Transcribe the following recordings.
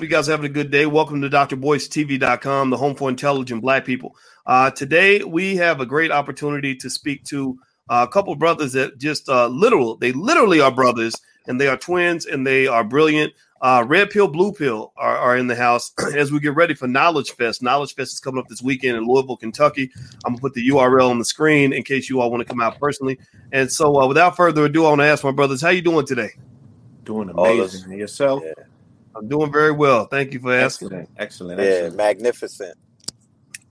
Hope you guys are having a good day. Welcome to drboycetv.com, the home for intelligent black people. Uh, today, we have a great opportunity to speak to uh, a couple of brothers that just uh, literal, they literally are brothers and they are twins and they are brilliant. Uh, Red Pill, Blue Pill are, are in the house as we get ready for Knowledge Fest. Knowledge Fest is coming up this weekend in Louisville, Kentucky. I'm gonna put the URL on the screen in case you all want to come out personally. And so, uh, without further ado, I want to ask my brothers, how you doing today? Doing amazing. yourself? Yeah. I'm doing very well. Thank you for asking. Excellent. Excellent. Yeah, excellent. magnificent.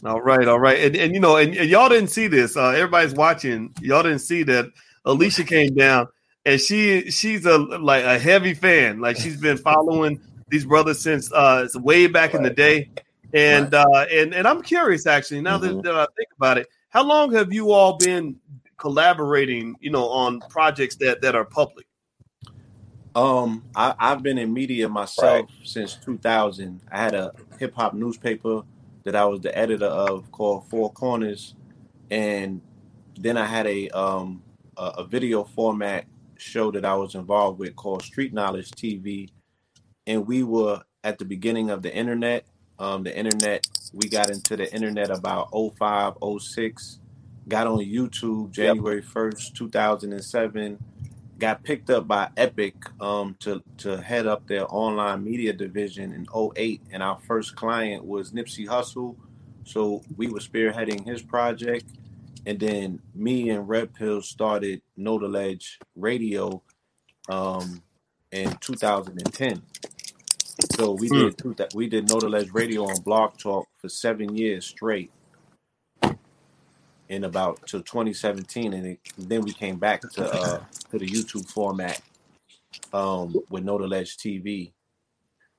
All right, all right, and, and you know, and, and y'all didn't see this. Uh, everybody's watching. Y'all didn't see that Alicia came down, and she she's a like a heavy fan. Like she's been following these brothers since uh way back in the day, and uh and and I'm curious actually. Now Mhm. that, that I think about it, how long have you all been collaborating? You know, on projects that that are public. Um, I, I've been in media myself since 2000. I had a hip hop newspaper that I was the editor of called Four Corners, and then I had a um a, a video format show that I was involved with called Street Knowledge TV, and we were at the beginning of the internet. Um, the internet we got into the internet about 05, 06, got on YouTube January 1st, 2007 got picked up by Epic um, to to head up their online media division in 08 and our first client was Nipsey Hussle. So we were spearheading his project and then me and Red Pill started Know the Ledge Radio um, in 2010 so we did that we did Know the Ledge Radio on Blog Talk for seven years straight in about to 2017 and it, then we came back to uh to the YouTube format um with the TV.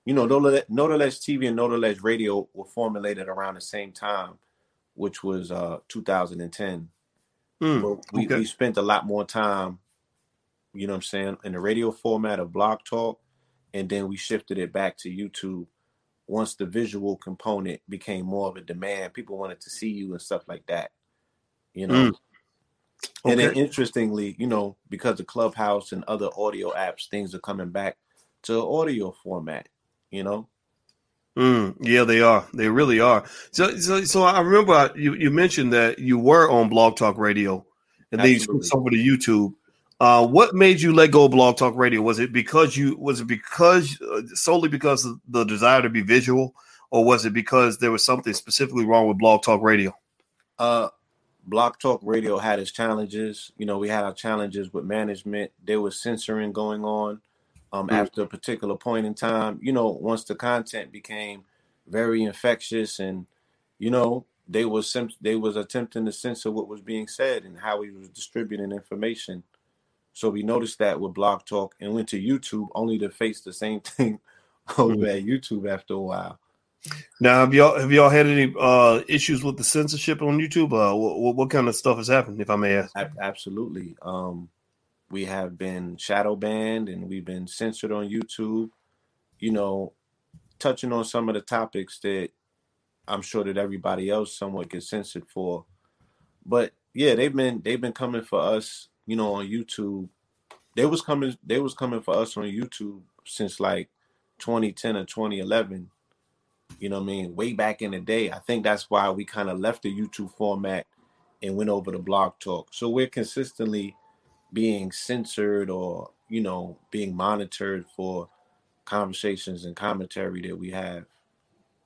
You know, Know the, Know the Ledge TV and the Radio were formulated around the same time, which was uh 2010. Hmm, But we, okay. we spent a lot more time, you know what I'm saying, in the radio format of Blog Talk, and then we shifted it back to YouTube once the visual component became more of a demand. People wanted to see you and stuff like that. You know. Mm. And then interestingly, you know, because of Clubhouse and other audio apps, things are coming back to audio format, you know. Mm, yeah, they are. They really are. So, so, so I remember you, you mentioned that you were on Blog Talk Radio, and then you switched over to YouTube. Uh, what made you let go of Blog Talk Radio? Was it because you was it because uh, solely because of the desire to be visual, or was it because there was something specifically wrong with Blog Talk Radio? Uh Blog Talk Radio had its challenges. You know, we had our challenges with management. There was censoring going on um, Mm. after a particular point in time. You know, once the content became very infectious, and you know, they was sim- they was attempting to censor what was being said and how we was distributing information. So we noticed that with Blog Talk and went to YouTube only to face the same thing over at YouTube after a while. Now, have y'all have y'all had any uh, issues with the censorship on YouTube? Uh, what, what kind of stuff has happened, if I may ask? Ab- absolutely. Um, we have been shadow banned and we've been censored on YouTube. You know, touching on some of the topics that I'm sure that everybody else somewhat gets censored for. But yeah, they've been they've been coming for us. You know, on YouTube. They was coming. They was coming for us on YouTube since like 2010 or 2011. You know what I mean? Way back in the day. I think that's why we kind of left the YouTube format and went over to Blog Talk. So we're consistently being censored or, you know, being monitored for conversations and commentary that we have.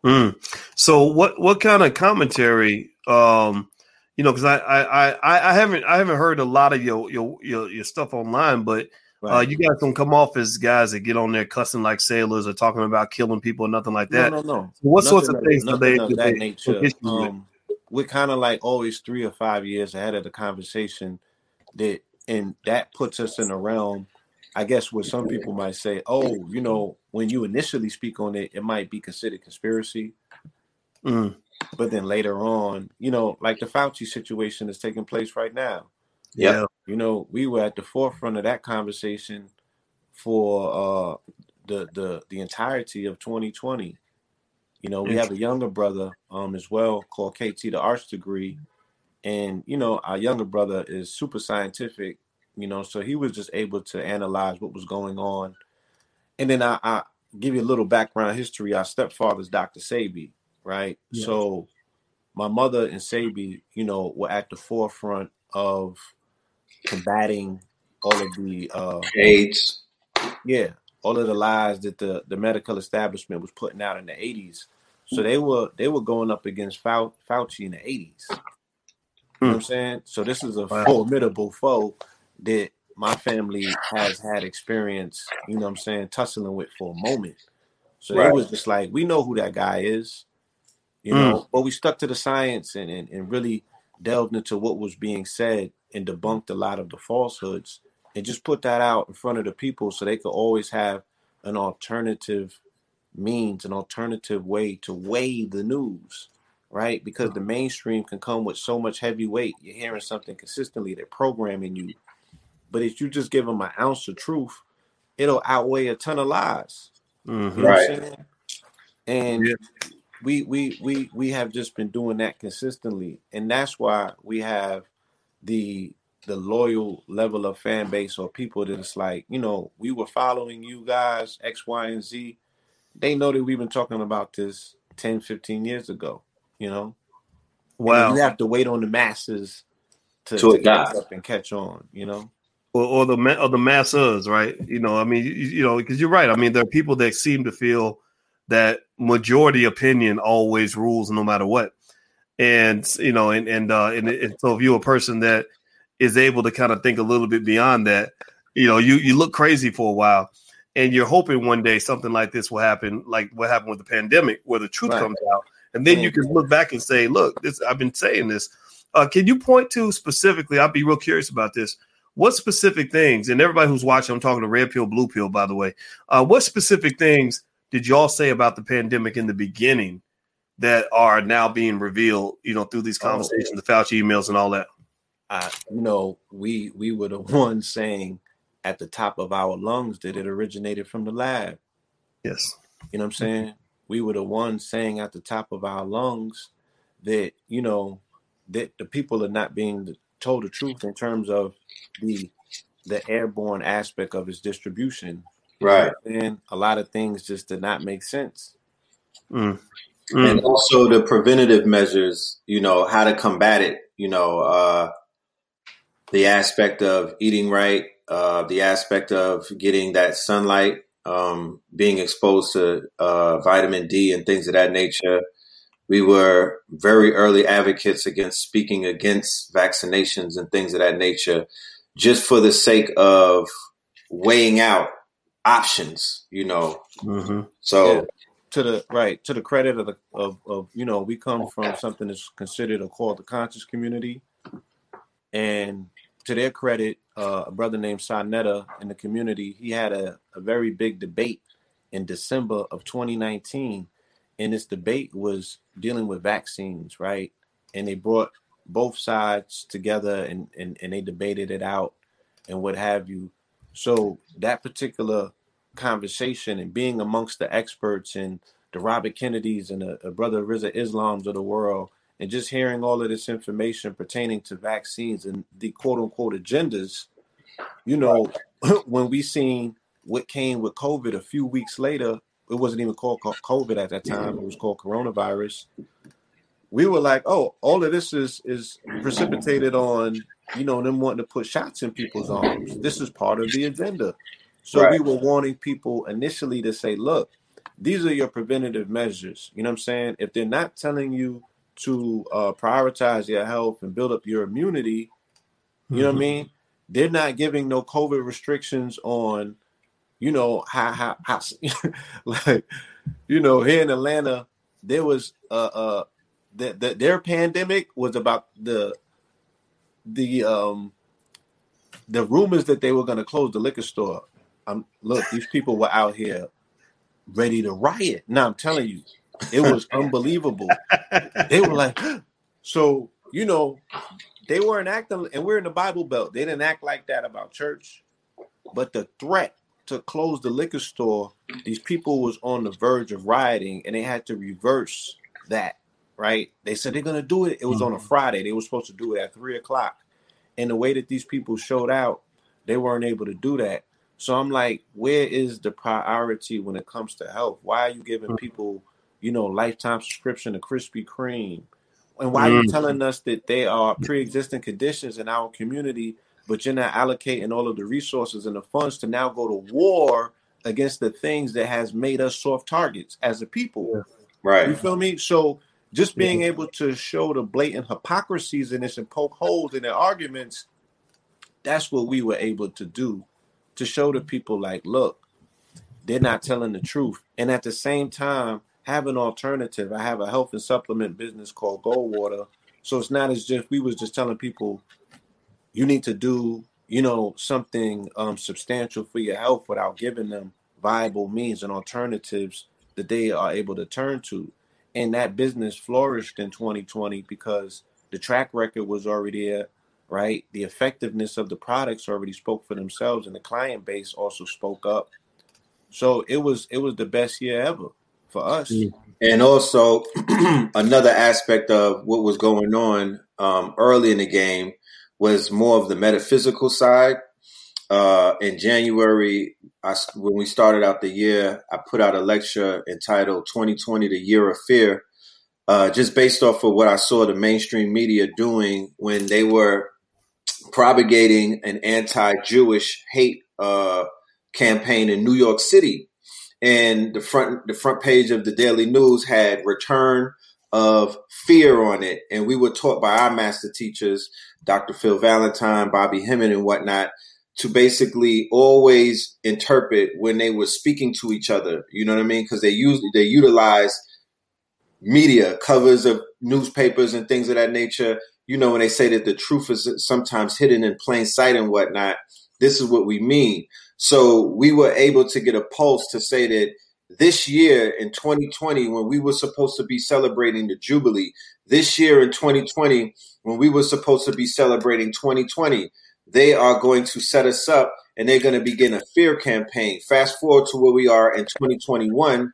Mm. So what what kind of commentary? Um, you know, because I, I I I haven't I haven't heard a lot of your your your, your stuff online, but uh, you guys don't come off as guys that get on there cussing like sailors or talking about killing people or nothing like no, that. no, no. What sorts of things are they? of that that they nature. with? Um, we're kind of like always three or five years ahead of the conversation that and that puts us in a realm i guess where some people might say oh you know when you initially speak on it it might be considered conspiracy Mm. but then later on you know like the fauci situation is taking place right now Yeah. You know we were at the forefront of that conversation for uh the the the entirety of 2020 you know we have a younger brother um as well called kt the arts degree and you know our younger brother is super scientific you know so he was just able to analyze what was going on and then i, I give you a little background history. Our stepfather's Dr. Sebi, right? Yeah. So my mother and Sebi, you know, were at the forefront of combating all of the uh AIDS. Yeah, all of the lies that the the medical establishment was putting out in the 80s. So they were they were going up against Fauci in the 80s. You know what I'm hmm. saying? So this is a formidable foe that my family has had experience, you know what I'm saying, tussling with for a moment. So right. it was just like, we know who that guy is, you mm. know, but we stuck to the science and, and, and really delved into what was being said and debunked a lot of the falsehoods and just put that out in front of the people so they could always have an alternative means, an alternative way to weigh the news, right? Because the mainstream can come with so much heavy weight. You're hearing something consistently, they're programming you but if you just give them an ounce of truth, it'll outweigh a ton of lies. Mm-hmm. right. And yeah. we we we we have just been doing that consistently, and that's why we have the the loyal level of fan base or people that it's like, you know, we were following you guys, X, Y, and Z. They know that we've been talking about this 10, 15 years ago, you know? Wow. And you have to wait on the masses to, to, to catch up and catch on, you know? or, or the or the masses, right? You know, I mean, you, you know, because you're right. I mean, there are people that seem to feel that majority opinion always rules no matter what, and you know, and and uh, and, and so if you're a person that is able to kind of think a little bit beyond that, you know, you you look crazy for a while, and you're hoping one day something like this will happen, like what happened with the pandemic, where the truth right. comes out, and then you can look back and say, look, this I've been saying this. Uh, can you point to specifically? I'd be real curious about this what specific things, and everybody who's watching, I'm talking to Red Pill, Blue Pill, by the way. Uh, what specific things did y'all say about the pandemic in the beginning that are now being revealed, you know, through these oh, conversations, oh, the Fauci emails and all that? Uh, you know, we we were the ones saying at the top of our lungs that it originated from the lab. Yes. You know what I'm saying? We were the ones saying at the top of our lungs that, you know, that the people are not being told the truth in terms of the the airborne aspect of its distribution. Right. And a lot of things just did not make sense. Mm. Mm. And also the preventative measures, you know, how to combat it, you know, uh, the aspect of eating right, uh, the aspect of getting that sunlight, um, being exposed to uh, vitamin D and things of that nature, we were very early advocates against speaking against vaccinations and things of that nature, just for the sake of weighing out options, you know. Mm-hmm. So, yeah. To the right, to the credit of the of, of you know, we come from something that's considered a called the conscious community, and to their credit, uh, a brother named Sa Neter in the community, he had a, a very big debate in December of 2019 and this debate was dealing with vaccines, right? And they brought both sides together and, and, and they debated it out and what have you. So that particular conversation and being amongst the experts and the Robert Kennedys and the, the brother Rizza Islams of the world, and just hearing all of this information pertaining to vaccines and the quote unquote agendas, you know, when we seen what came with COVID a few weeks later, it wasn't even called COVID at that time. It was called coronavirus. We were like, oh, all of this is is precipitated on you know them wanting to put shots in people's arms. This is part of the agenda. So right. we were wanting people initially to say, look, these are your preventative measures. You know what I'm saying? If they're not telling you to uh, prioritize your health and build up your immunity, you know mm-hmm. what I mm-hmm. mean? They're not giving no COVID restrictions on you know how how, how like you know here in Atlanta there was uh uh the, the, their pandemic was about the the um the rumors that they were going to close the liquor store. Um, look, these people were out here ready to riot. Now I'm telling you, it was unbelievable. they were like, so you know, they weren't acting, and we're in the Bible Belt. They didn't act like that about church, but the threat to close the liquor store, these people was on the verge of rioting and they had to reverse that, right? They said they're gonna do it. It was on a mm-hmm. Friday. They were supposed to do it at three o'clock. And the way that these people showed out, they weren't able to do that. So I'm like, where is the priority when it comes to health? Why are you giving mm. people, you know, lifetime subscription to Krispy Kreme? And why mm. are you mm. telling us that they are pre-existing conditions in our community, but you're not allocating all of the resources and the funds to now go to war against the things that has made us soft targets as a people? Right. You feel me? So just being able to show the blatant hypocrisies in this and poke holes in their arguments, that's what we were able to do to show the people like, look, they're not telling the truth. And at the same time, have an alternative. I have a health and supplement business called Goldwater. So it's not as if we was just telling people you need to do, you know, something um, substantial for your health without giving them viable means and alternatives that they are able to turn to. And that business flourished in 2020 because the track record was already there right? The effectiveness of the products already spoke for themselves, and the client base also spoke up. So it was it was the best year ever for us. Mm. And also another aspect of what was going on um, early in the game was more of the metaphysical side. Uh, in January, I, when we started out the year, I put out a lecture entitled "2020: The Year of Fear." Uh, just based off of what I saw the mainstream media doing when they were propagating an anti-Jewish hate uh, campaign in New York City, and the front the front page of the Daily News had "Return of Fear" on it, and we were taught by our master teachers, Dr. Phil Valentine, Bobby Hemmitt, and whatnot, to basically always interpret when they were speaking to each other. You know what I mean? Because they use they utilize media covers of newspapers and things of that nature you know, when they say that the truth is sometimes hidden in plain sight and whatnot, this is what we mean. So we were able to get a pulse to say that this year in 2020, when we were supposed to be celebrating the Jubilee, this year in 2020, when we were supposed to be celebrating 2020, they are going to set us up and they're going to begin a fear campaign. Fast forward to where we are in 2021,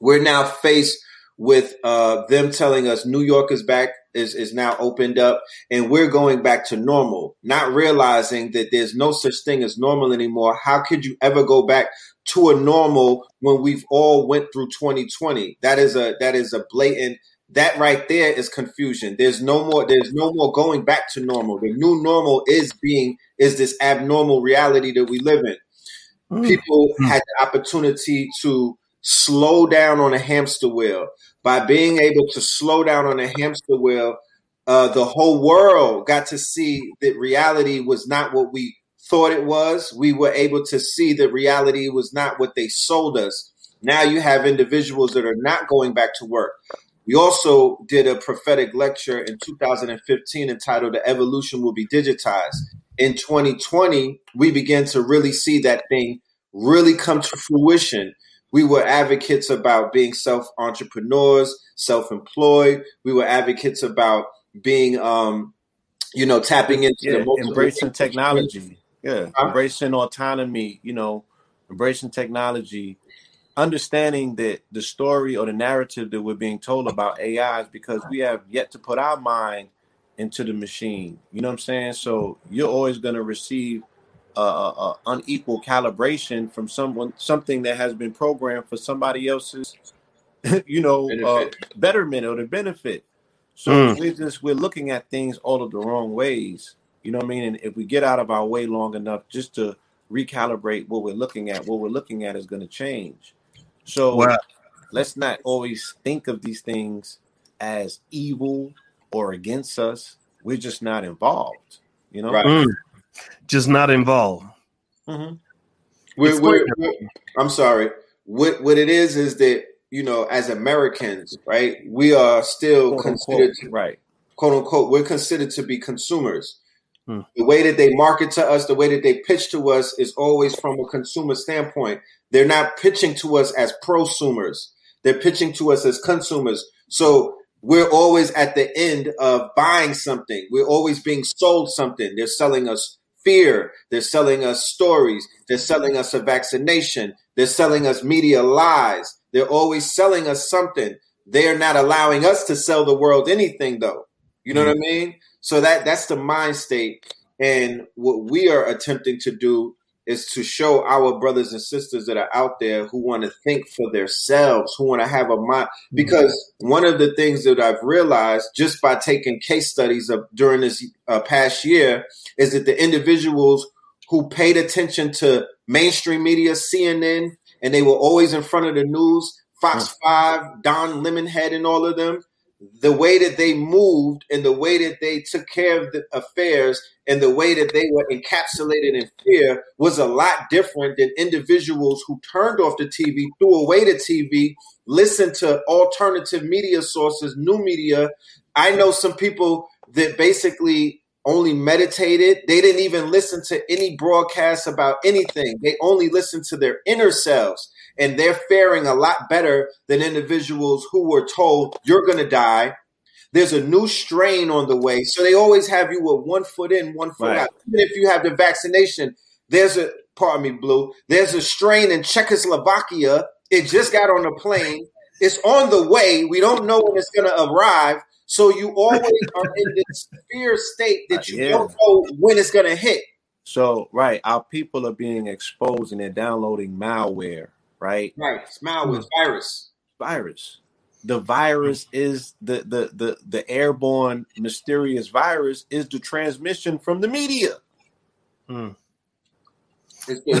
we're now faced with uh, them telling us New York is back is, is now opened up and we're going back to normal, not realizing that there's no such thing as normal anymore. How could you ever go back to a normal when we've all went through 2020? That is a that is a blatant that right there is confusion. There's no more there's no more going back to normal. The new normal is being is this abnormal reality that we live in. Mm. People mm. had the opportunity to slow down on a hamster wheel. By being able to slow down on a hamster wheel, uh, the whole world got to see that reality was not what we thought it was. We were able to see that reality was not what they sold us. Now you have individuals that are not going back to work. We also did a prophetic lecture in 2015 entitled The Evolution Will Be Digitized. In 2020, we began to really see that thing really come to fruition we were advocates about being self entrepreneurs, self employed. We were advocates about being, um, you know, tapping into yeah, embracing technology. Yeah, huh? embracing autonomy. You know, embracing technology, understanding that the story or the narrative that we're being told about AI is because we have yet to put our mind into the machine. You know what I'm saying? So you're always going to receive uh, unequal calibration from someone something that has been programmed for somebody else's you know uh, betterment or the benefit so mm. we're just we're looking at things all of the wrong ways you know what i mean and if we get out of our way long enough just to recalibrate what we're looking at what we're looking at is going to change so wow. let's not always think of these things as evil or against us we're just not involved you know right. Mm just not involved. Mm-hmm. We're, we're, we're, I'm sorry. What what it is is that you know, as Americans, right, we are still quote considered unquote, to, right, quote unquote, we're considered to be consumers. Hmm. The way that they market to us, the way that they pitch to us, is always from a consumer standpoint. They're not pitching to us as prosumers. They're pitching to us as consumers. So we're always at the end of buying something. We're always being sold something. They're selling us fear. They're selling us stories. They're selling us a vaccination. They're selling us media lies. They're always selling us something. They're not allowing us to sell the world anything though. You know mm-hmm. what I mean? So that that's the mind state. And what we are attempting to do is to show our brothers and sisters that are out there who want to think for themselves, who want to have a mind. Mm-hmm. Because one of the things that I've realized just by taking case studies of during this uh, past year is that the individuals who paid attention to mainstream media, CNN, and they were always in front of the news, Fox mm. Five, Don Lemonhead, and all of them, the way that they moved and the way that they took care of the affairs and the way that they were encapsulated in fear was a lot different than individuals who turned off the TV, threw away the TV, listened to alternative media sources, new media. I know some people that basically only meditated. They didn't even listen to any broadcasts about anything. They only listened to their inner selves and they're faring a lot better than individuals who were told you're going to die. There's a new strain on the way. So they always have you with one foot in, one foot right. out. Even if you have the vaccination, there's a, pardon me, Blue, there's a strain in Czechoslovakia. It just got on a plane. It's on the way. We don't know when it's going to arrive. So you always are in this fear state that you yeah. don't know when it's going to hit. So, right, our people are being exposed and they're downloading malware right? Right. Smile with virus. Virus. The virus is the the the the airborne mysterious virus is the transmission from the media. Hmm. you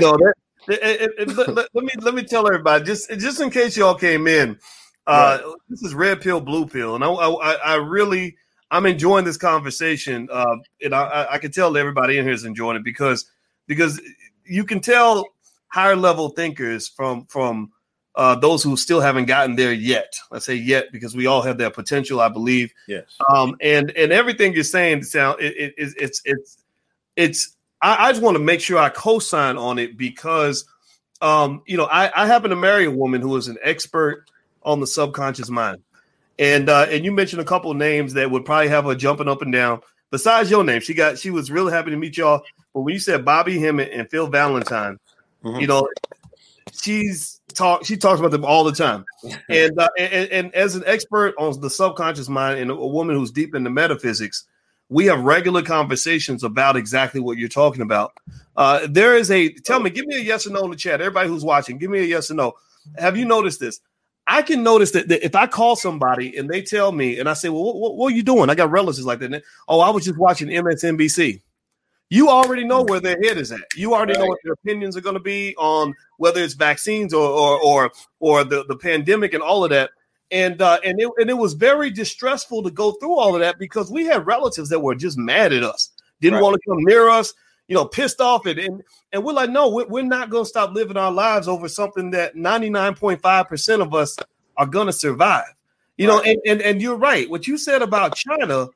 know that. It, it, let, let, me let me tell everybody just just in case y'all came in. Uh, right. This is red pill, blue pill, and I, I, I really I'm enjoying this conversation. Uh, and I, I can tell everybody in here is enjoying it because because you can tell higher level thinkers from from uh, those who still haven't gotten there yet. I say yet because we all have that potential, I believe. Yes. Um, and and everything you're saying sound it, it, it, it's it's it's. I, I just want to make sure I co-sign on it because, um, you know, I, I happen to marry a woman who is an expert on the subconscious mind, and uh, and you mentioned a couple of names that would probably have her jumping up and down. Besides your name, she got she was really happy to meet y'all. But when you said Bobby Hemmitt and Phil Valentine, Mm-hmm. You know, she's talk she talks about them all the time. and, uh, and and as an expert on the subconscious mind and a woman who's deep into metaphysics, we have regular conversations about exactly what you're talking about. Uh, there is a tell me, give me a yes or no in the chat. Everybody who's watching, give me a yes or no. Have you noticed this? I can notice that, that if I call somebody and they tell me, and I say, "Well, what, what, what are you doing?" I got relatives like that. oh, I was just watching MSNBC you already know where their head is at. You already right. know what their opinions are going to be on whether it's vaccines or or or, or the, the pandemic and all of that. And uh, and it and it was very distressful to go through all of that because we had relatives that were just mad at us, didn't right. want to come near us, you know, pissed off it, and and we're like, no, we're, we're not going to stop living our lives over something that ninety nine point five percent of us are going to survive. You right. know, and, and and you're right. What you said about China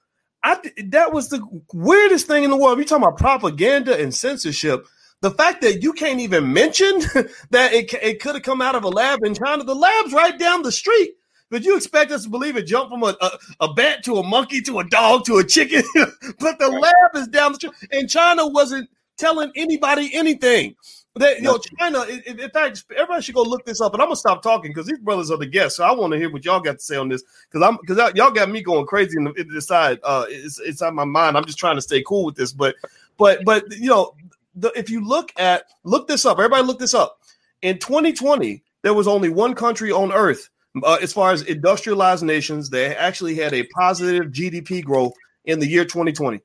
I that was the weirdest thing in the world. You talking about propaganda and censorship. The fact that you can't even mention that it, it could have come out of a lab in China. The lab's right down the street. But you expect us to believe it jumped from a, a, a bat to a monkey to a dog to a chicken. but the lab is down the street. And China wasn't telling anybody anything. That you know, China. In, in, fact, everybody should go look this up. And I'm gonna stop talking because these brothers are the guests. So I want to hear what y'all got to say on this because I'm because y'all got me going crazy in the side. Uh, it's it's on my mind. I'm just trying to stay cool with this. But but but you know, the, if you look at look this up, everybody look this up. In 2020, there was only one country on Earth, uh, as far as industrialized nations, they actually had a positive GDP growth in the year 2020,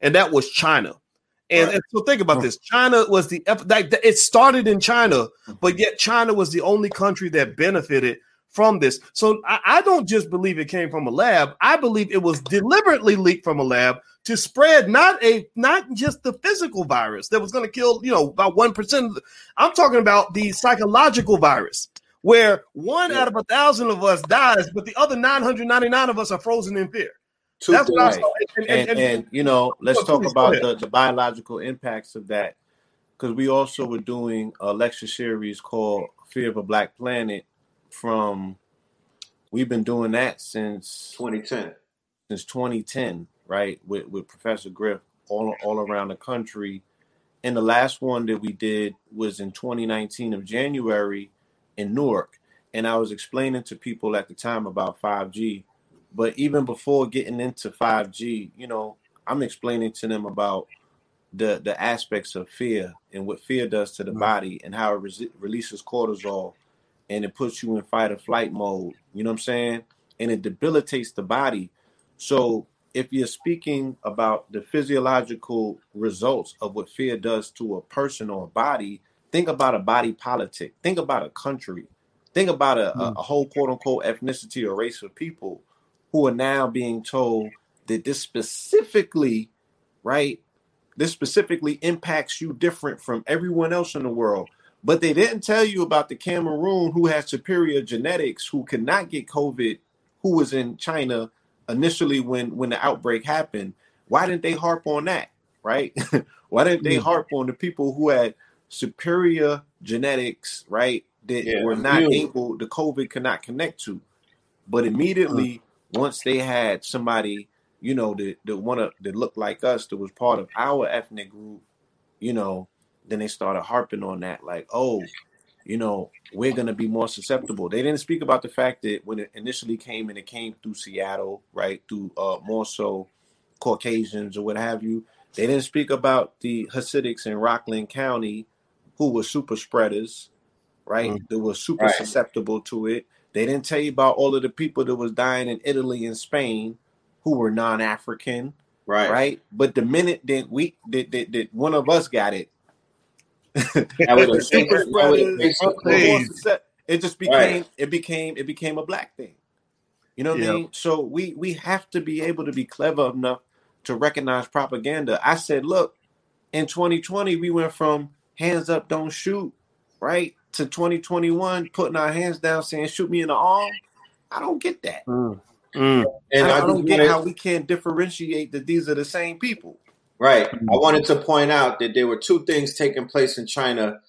and that was China. And, right. and, so think about this: China was the like it started in China, but yet China was the only country that benefited from this. So I, I, don't just believe it came from a lab. I believe it was deliberately leaked from a lab to spread not a not just the physical virus that was going to kill you know about one percent. I'm talking about the psychological virus. Where one yeah. out of a thousand of us dies, but the other 999 of us are frozen in fear. Two That's things. And, and, and, and, you know, let's talk about the, the biological impacts of that because we also were doing a lecture series called Fear of a Black Planet from we've been doing that since 2010 since 2010 right with, with professor griff all, all around the country. And the last one that we did was in 2019 of january in newark. And i was explaining to people at the time about 5g but even before getting into 5G, you know, I'm explaining to them about the the aspects of fear and what fear does to the mm. body and how it re- releases cortisol and it puts you in fight or flight mode. You know what I'm saying? And it debilitates the body. So if you're speaking about the physiological results of what fear does to a person or a body, think about a body politic. Think about a country. Think about a, mm. a, a whole quote unquote ethnicity or race of people who are now being told that this specifically, right, this specifically impacts you different from everyone else in the world. But they didn't tell you about the Cameroon who has superior genetics, who cannot get COVID, who was in China initially when when the outbreak happened. Why didn't they harp on that? Right? Why didn't they mm. harp on the people who had superior genetics, right? That yeah, were not able, the COVID could not connect to. But immediately, mm. Once they had somebody you know, that that to that looked like us, that was part of our ethnic group, you know, then they started harping on that, like, oh, you know, we're gonna be more susceptible. They didn't speak about the fact that when it initially came and it came through Seattle, right, through uh more so Caucasians or what have you. They didn't speak about the Hasidics in Rockland County who were super spreaders, right? Mm. That were super right. susceptible to it. They didn't tell you about all of the people that was dying in Italy and Spain who were non-African, right? Right. But the minute that we that, that, that one of us got it, it just became right. it became it became a black thing. You know what yep. I mean? So we we have to be able to be clever enough to recognize propaganda. I said, look, in 2020 we went from hands up, don't shoot, right, to 2021 putting our hands down, saying shoot me in the arm. I don't get that. Mm. Mm. And I, I don't get wanted, how we can't differentiate that these are the same people. Right. I wanted to point out that there were two things taking place in China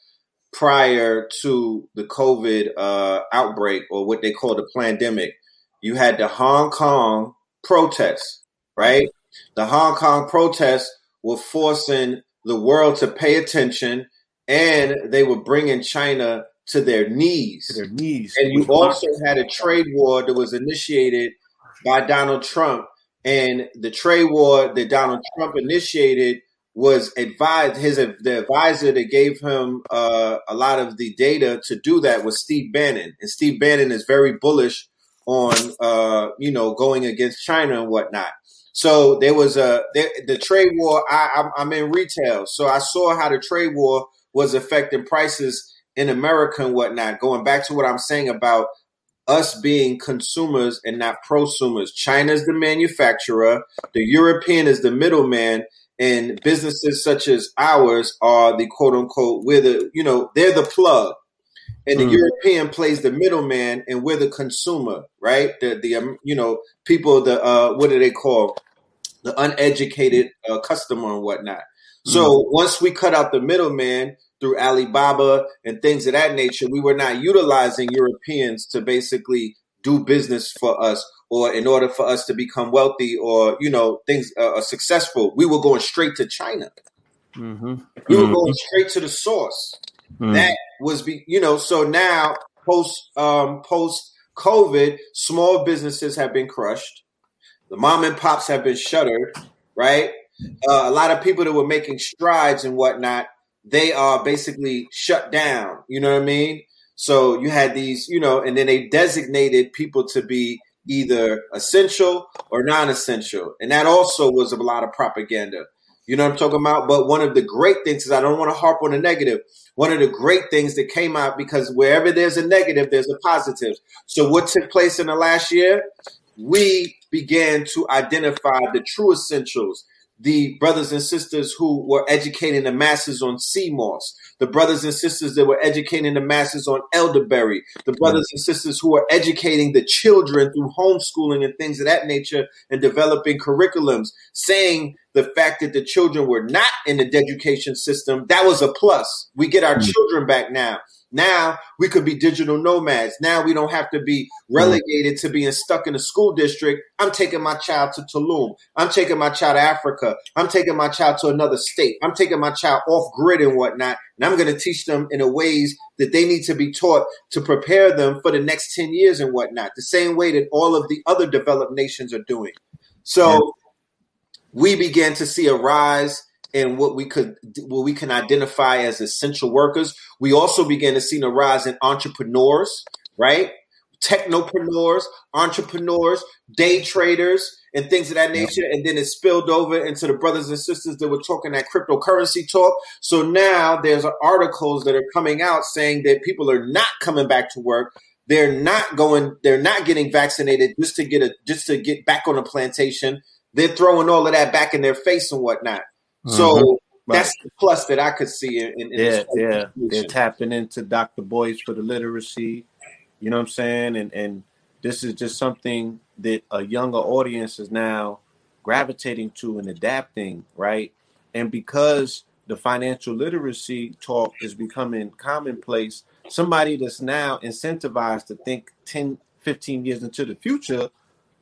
prior to the COVID uh, outbreak or what they call the pandemic. You had the Hong Kong protests, right? The Hong Kong protests were forcing the world to pay attention and they were bringing China to their knees. To their knees. And you also had a trade war that was initiated by Donald Trump. And the trade war that Donald Trump initiated was advised his the advisor that gave him uh, a lot of the data to do that was Steve Bannon, and Steve Bannon is very bullish on uh, you know going against China and whatnot. So there was a the, the trade war. I, I'm in retail, so I saw how the trade war was affecting prices in America and whatnot. Going back to what I'm saying about us being consumers and not prosumers. China's the manufacturer, the European is the middleman, and businesses such as ours are the quote unquote we're the you know they're the plug, and the mm. European plays the middleman, and we're the consumer, right? The the um, you know people the uh what do they call the uneducated uh, customer and whatnot. So mm. once we cut out the middleman, through Alibaba and things of that nature, we were not utilizing Europeans to basically do business for us or in order for us to become wealthy or, you know, things uh, successful. We were going straight to China. Mm-hmm. We were mm-hmm. going straight to the source. Mm-hmm. That was, be, you know, so now post, um, post COVID, small businesses have been crushed. The mom and pops have been shuttered, right? Uh, a lot of people that were making strides and whatnot they are basically shut down. You know what I mean? So you had these, you know, and then they designated people to be either essential or non-essential, and that also was a lot of propaganda. You know what I'm talking about? But one of the great things is I don't want to harp on the negative. One of the great things that came out because wherever there's a negative, there's a positive. So what took place in the last year? We began to identify the true essentials the brothers and sisters who were educating the masses on sea moss, the brothers and sisters that were educating the masses on elderberry, the brothers and sisters who are educating the children through homeschooling and things of that nature and developing curriculums, saying the fact that the children were not in the education system, that was a plus. We get our mm-hmm. children back now. Now we could be digital nomads. Now we don't have to be hmm. relegated to being stuck in a school district. I'm taking my child to Tulum. I'm taking my child to Africa. I'm taking my child to another state. I'm taking my child off grid and whatnot. And I'm going to teach them in a ways that they need to be taught to prepare them for the next 10 years and whatnot, the same way that all of the other developed nations are doing. So yeah. we began to see a rise in what we could what we can identify as essential workers. We also began to see a rise in entrepreneurs, right? Technopreneurs, entrepreneurs, day traders, and things of that nature. And then it spilled over into the brothers and sisters that were talking that cryptocurrency talk. So now there's articles that are coming out saying that people are not coming back to work. They're not going, they're not getting vaccinated just to get a just to get back on a plantation. They're throwing all of that back in their face and whatnot. Mm-hmm. So that's the plus that I could see in, in yeah, yeah. They're tapping into Dr. Boyce for the literacy. You know what I'm saying? And and this is just something that a younger audience is now gravitating to and adapting, right? And because the financial literacy talk is becoming commonplace, somebody that's now incentivized to think 10, 15 years into the future,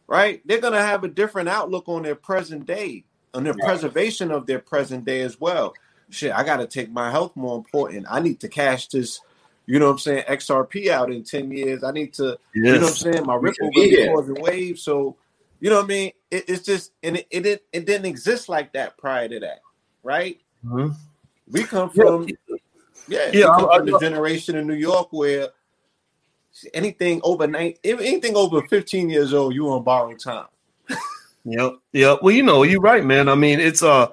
right? They're going to have a different outlook on their present day, on their preservation of their present day as well. Shit, I got to take my health more important. I need to cash this you know what I'm saying, XRP out in 10 years. I need to, yes. you know what I'm saying, my Ripple really causing waves. So, you know what I mean? It, it's just, and it, it, didn't, it didn't exist like that prior to that, right? Mm-hmm. We come from, yeah, yeah, I, from I, the generation in New York where anything over nine, anything over 15 years old, you on borrowed time. Yep, yep. Well, you know, you're right, man. I mean, it's uh,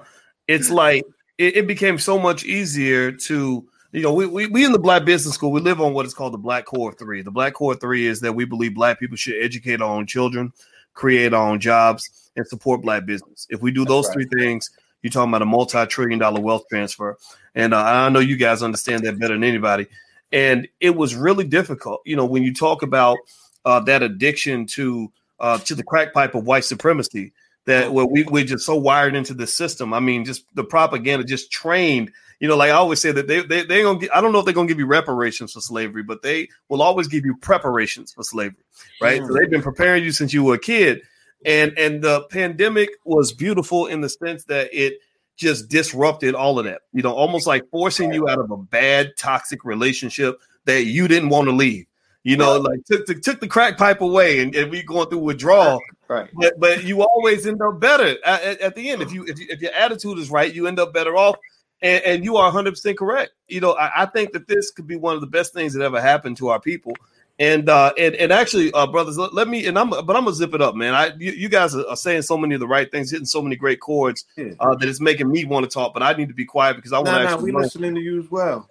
it's like it, it became so much easier to you know, we, we, we in the Black Business School, we live on what is called the Black Core Three. The Black Core Three is that we believe Black people should educate our own children, create our own jobs, and support Black business. If we do those right. three things, you're talking about a multi-trillion dollar wealth transfer. And uh, I know you guys understand that better than anybody. And it was really difficult, you know, when you talk about uh, that addiction to uh, to the crack pipe of white supremacy that where we, we're just so wired into the system. I mean, just the propaganda just trained – you know, like I always say that they they they gonna get, I don't know if they're gonna give you reparations for slavery, but they will always give you preparations for slavery, right? Mm. So they've been preparing you since you were a kid, and and the pandemic was beautiful in the sense that it just disrupted all of that. You know, almost like forcing you out of a bad toxic relationship that you didn't want to leave. You know, like took the, took the crack pipe away, and, and we going through withdrawal. Right. But, but you always end up better at, at, the end if you, if you if your attitude is right, you end up better off and, and you are 100% correct. You know, I, I, think that this could be one of the best things that ever happened to our people. And uh, and, and actually, uh, brothers, let, let, me and I'm but I'm gonna zip it up, man. I you, you guys are, saying so many of the right things, hitting so many great chords uh, that it's making me want to talk. But I need to be quiet because I want to. Nah, actually nah, we listening to you as well.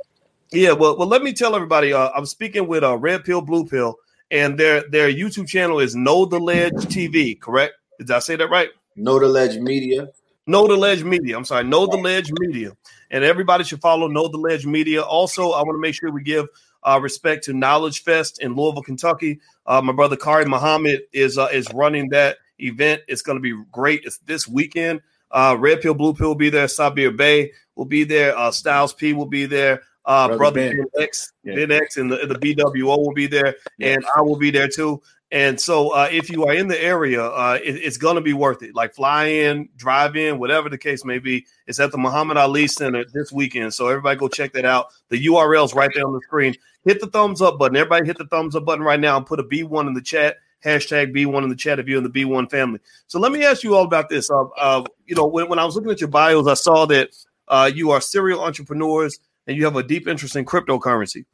Yeah, well, well, let me tell everybody. Uh, I'm speaking with uh, Red Pill, Blue Pill, and their their YouTube channel is Know the Ledge TV. Correct? Did I say that right? Know the Ledge Media. Know the Ledge Media. I'm sorry, Know the Ledge Media. And everybody should follow Know the Ledge Media. Also, I want to make sure we give uh, respect to Knowledge Fest in Louisville, Kentucky. Uh, my brother Kari Muhammad is uh, is running that event. It's going to be great. It's this weekend. Uh, Red Pill, Blue Pill will be there. Sabir Bay will be there. Uh, Styles P will be there. Uh, brother, brother X, yeah. Ben X, and the, the BWO will be there, yeah. and I will be there too. And so, uh, if you are in the area, uh, it, it's going to be worth it. Like fly in, drive in, whatever the case may be. It's at the Muhammad Ali Center this weekend. So everybody go check that out. The URL's right there on the screen. Hit the thumbs up button. Everybody hit the thumbs up button right now and put a B1 in the chat. Hashtag B1 in the chat if you're in the B1 family. So let me ask you all about this. Uh, uh you know, when, when I was looking at your bios, I saw that uh, you are serial entrepreneurs and you have a deep interest in cryptocurrency.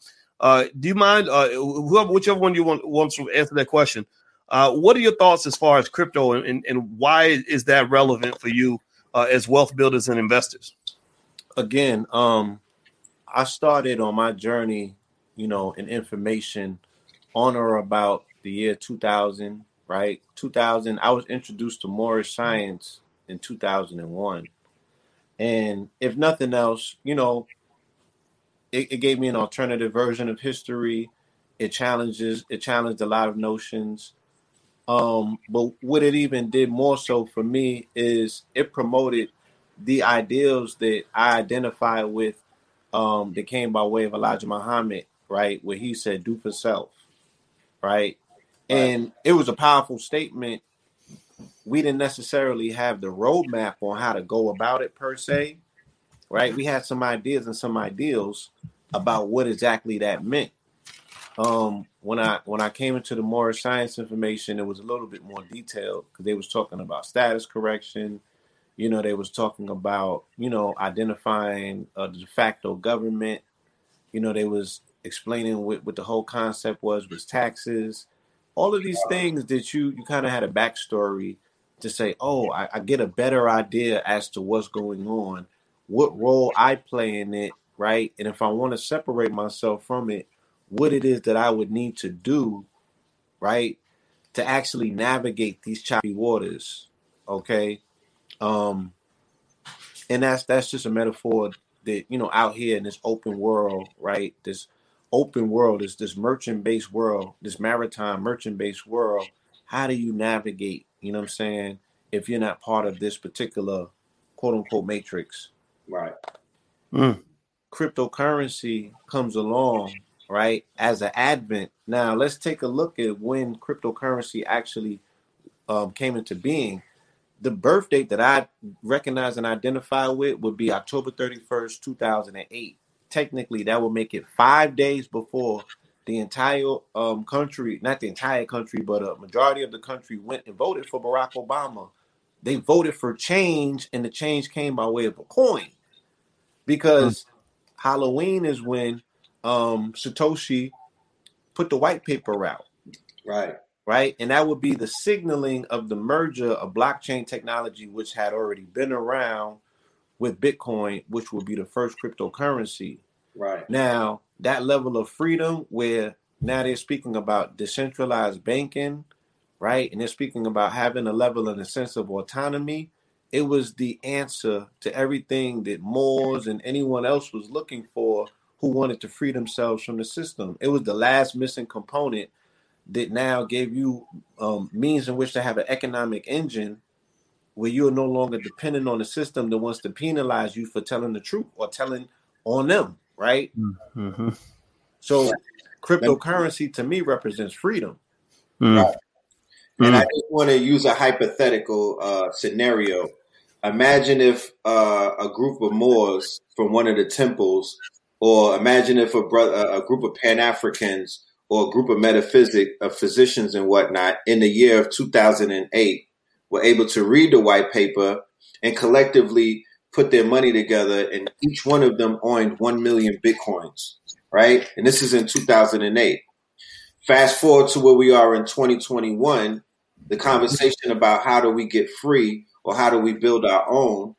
Uh, do you mind, uh, whoever, whichever one you want wants to answer that question? Uh, what are your thoughts as far as crypto and, and, and why is that relevant for you uh, as wealth builders and investors? Again, um, I started on my journey, you know, in information on or about the year 2000, right? 2000, I was introduced to Moorish science in 2001. And if nothing else, you know, it, it gave me an alternative version of history. It challenges it challenged a lot of notions. Um, but what it even did more so for me is it promoted the ideals that I identify with um, that came by way of Elijah Muhammad, right? Where he said, do for self, right? right? And it was a powerful statement. We didn't necessarily have the roadmap on how to go about it per se, right? We had some ideas and some ideals about what exactly that meant. Um, when I when I came into the Moorish science information, it was a little bit more detailed because they was talking about status correction You know, they was talking about, you know, identifying a de facto government. You know, they was explaining what, what the whole concept was was taxes. All of these things that you you kind of had a backstory to say, oh, I, I get a better idea as to what's going on, what role I play in it, right? And if I want to separate myself from it, what it is that I would need to do, right, to actually navigate these choppy waters. Okay. Um, and that's that's just a metaphor that you know out here in this open world, right? This open world is this merchant based world, this maritime merchant based world. How do you navigate? You know what I'm saying? If you're not part of this particular quote unquote matrix, Right. Mm. cryptocurrency comes along, right, as an advent. Now, let's take a look at when cryptocurrency actually um, came into being. The birth date that I recognize and identify with would be October 31st, 2008. Technically, that would make it five days before the entire um, country, not the entire country, but a majority of the country went and voted for Barack Obama. They voted for change, and the change came by way of a coin because Halloween is when um, Satoshi put the white paper out, Right. right? And that would be the signaling of the merger of blockchain technology, which had already been around with Bitcoin, which would be the first cryptocurrency. Right. Now, that level of freedom where now they're speaking about decentralized banking, right? And they're speaking about having a level and a sense of autonomy. It was the answer to everything that Moors and anyone else was looking for who wanted to free themselves from the system. It was the last missing component that now gave you um, means in which to have an economic engine where you are no longer dependent on the system that wants to penalize you for telling the truth or telling on them, right? Mm-hmm. So cryptocurrency to me represents freedom. Mm. Right. And Mm. I just want to use a hypothetical uh, scenario. Imagine if uh, a group of Moors from one of the temples, or imagine if a, a group of Pan Africans or a group of metaphysic of physicians and whatnot in the year of 2008 were able to read the white paper and collectively put their money together, and each one of them owned 1 million bitcoins, right? And this is in 2008. Fast forward to where we are in 2021, the conversation about how do we get free or how do we build our own,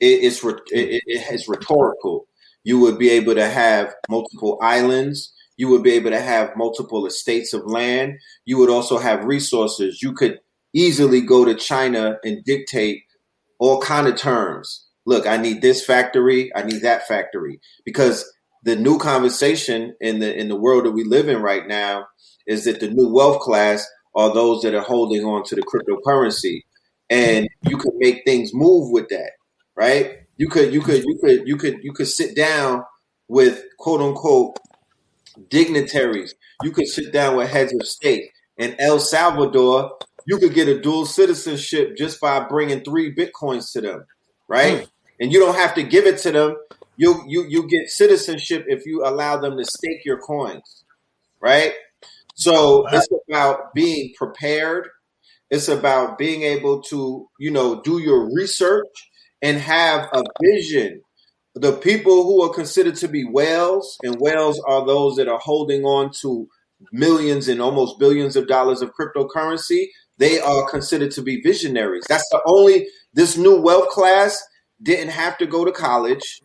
it, it's it, it is rhetorical. You would be able to have multiple islands. You would be able to have multiple estates of land. You would also have resources. You could easily go to China and dictate all kind of terms. Look, I need this factory. I need that factory because the new conversation in the in the world that we live in right now is that the new wealth class are those that are holding on to the cryptocurrency, and you could make things move with that, right? You could you could you could you could you could sit down with quote unquote dignitaries. You could sit down with heads of state. In El Salvador, you could get a dual citizenship just by bringing three bitcoins to them, right? Hmm. And you don't have to give it to them. You you you get citizenship if you allow them to stake your coins, right? So it's about being prepared. It's about being able to, you know, do your research and have a vision. The people who are considered to be whales, and whales are those that are holding on to millions and almost billions of dollars of cryptocurrency, they are considered to be visionaries. That's the only, this new wealth class didn't have to go to college.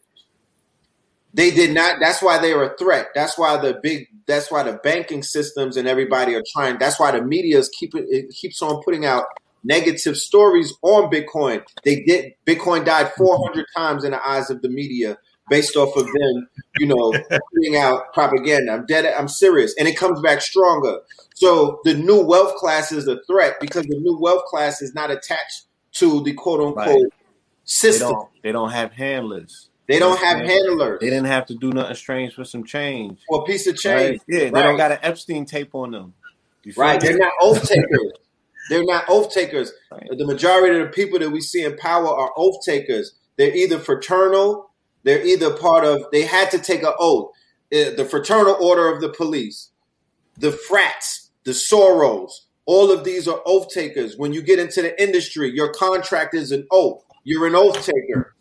They did not. That's why they are a threat. That's why the big. That's why the banking systems and everybody are trying. That's why the media is keeping it keeps on putting out negative stories on Bitcoin. They did. Bitcoin died 400 times in the eyes of the media based off of them, you know, putting out propaganda. I'm dead. I'm serious, and it comes back stronger. So the new wealth class is a threat because the new wealth class is not attached to the quote unquote Right. They system. don't. They don't have handlers. They don't have Yeah. handlers They didn't have to do nothing strange for some change. for a piece of Right? change. Yeah, they don't got an Epstein tape on them. Right. They're not oath takers. They're not oath takers. Right. The majority of the people that we see in power are oath takers. They're either fraternal, they're either part of, they had to take an oath. Uh, The fraternal order of the police, the frats, the Soros, all of these are oath takers. When you get into the industry, your contract is an oath. You're an oath taker.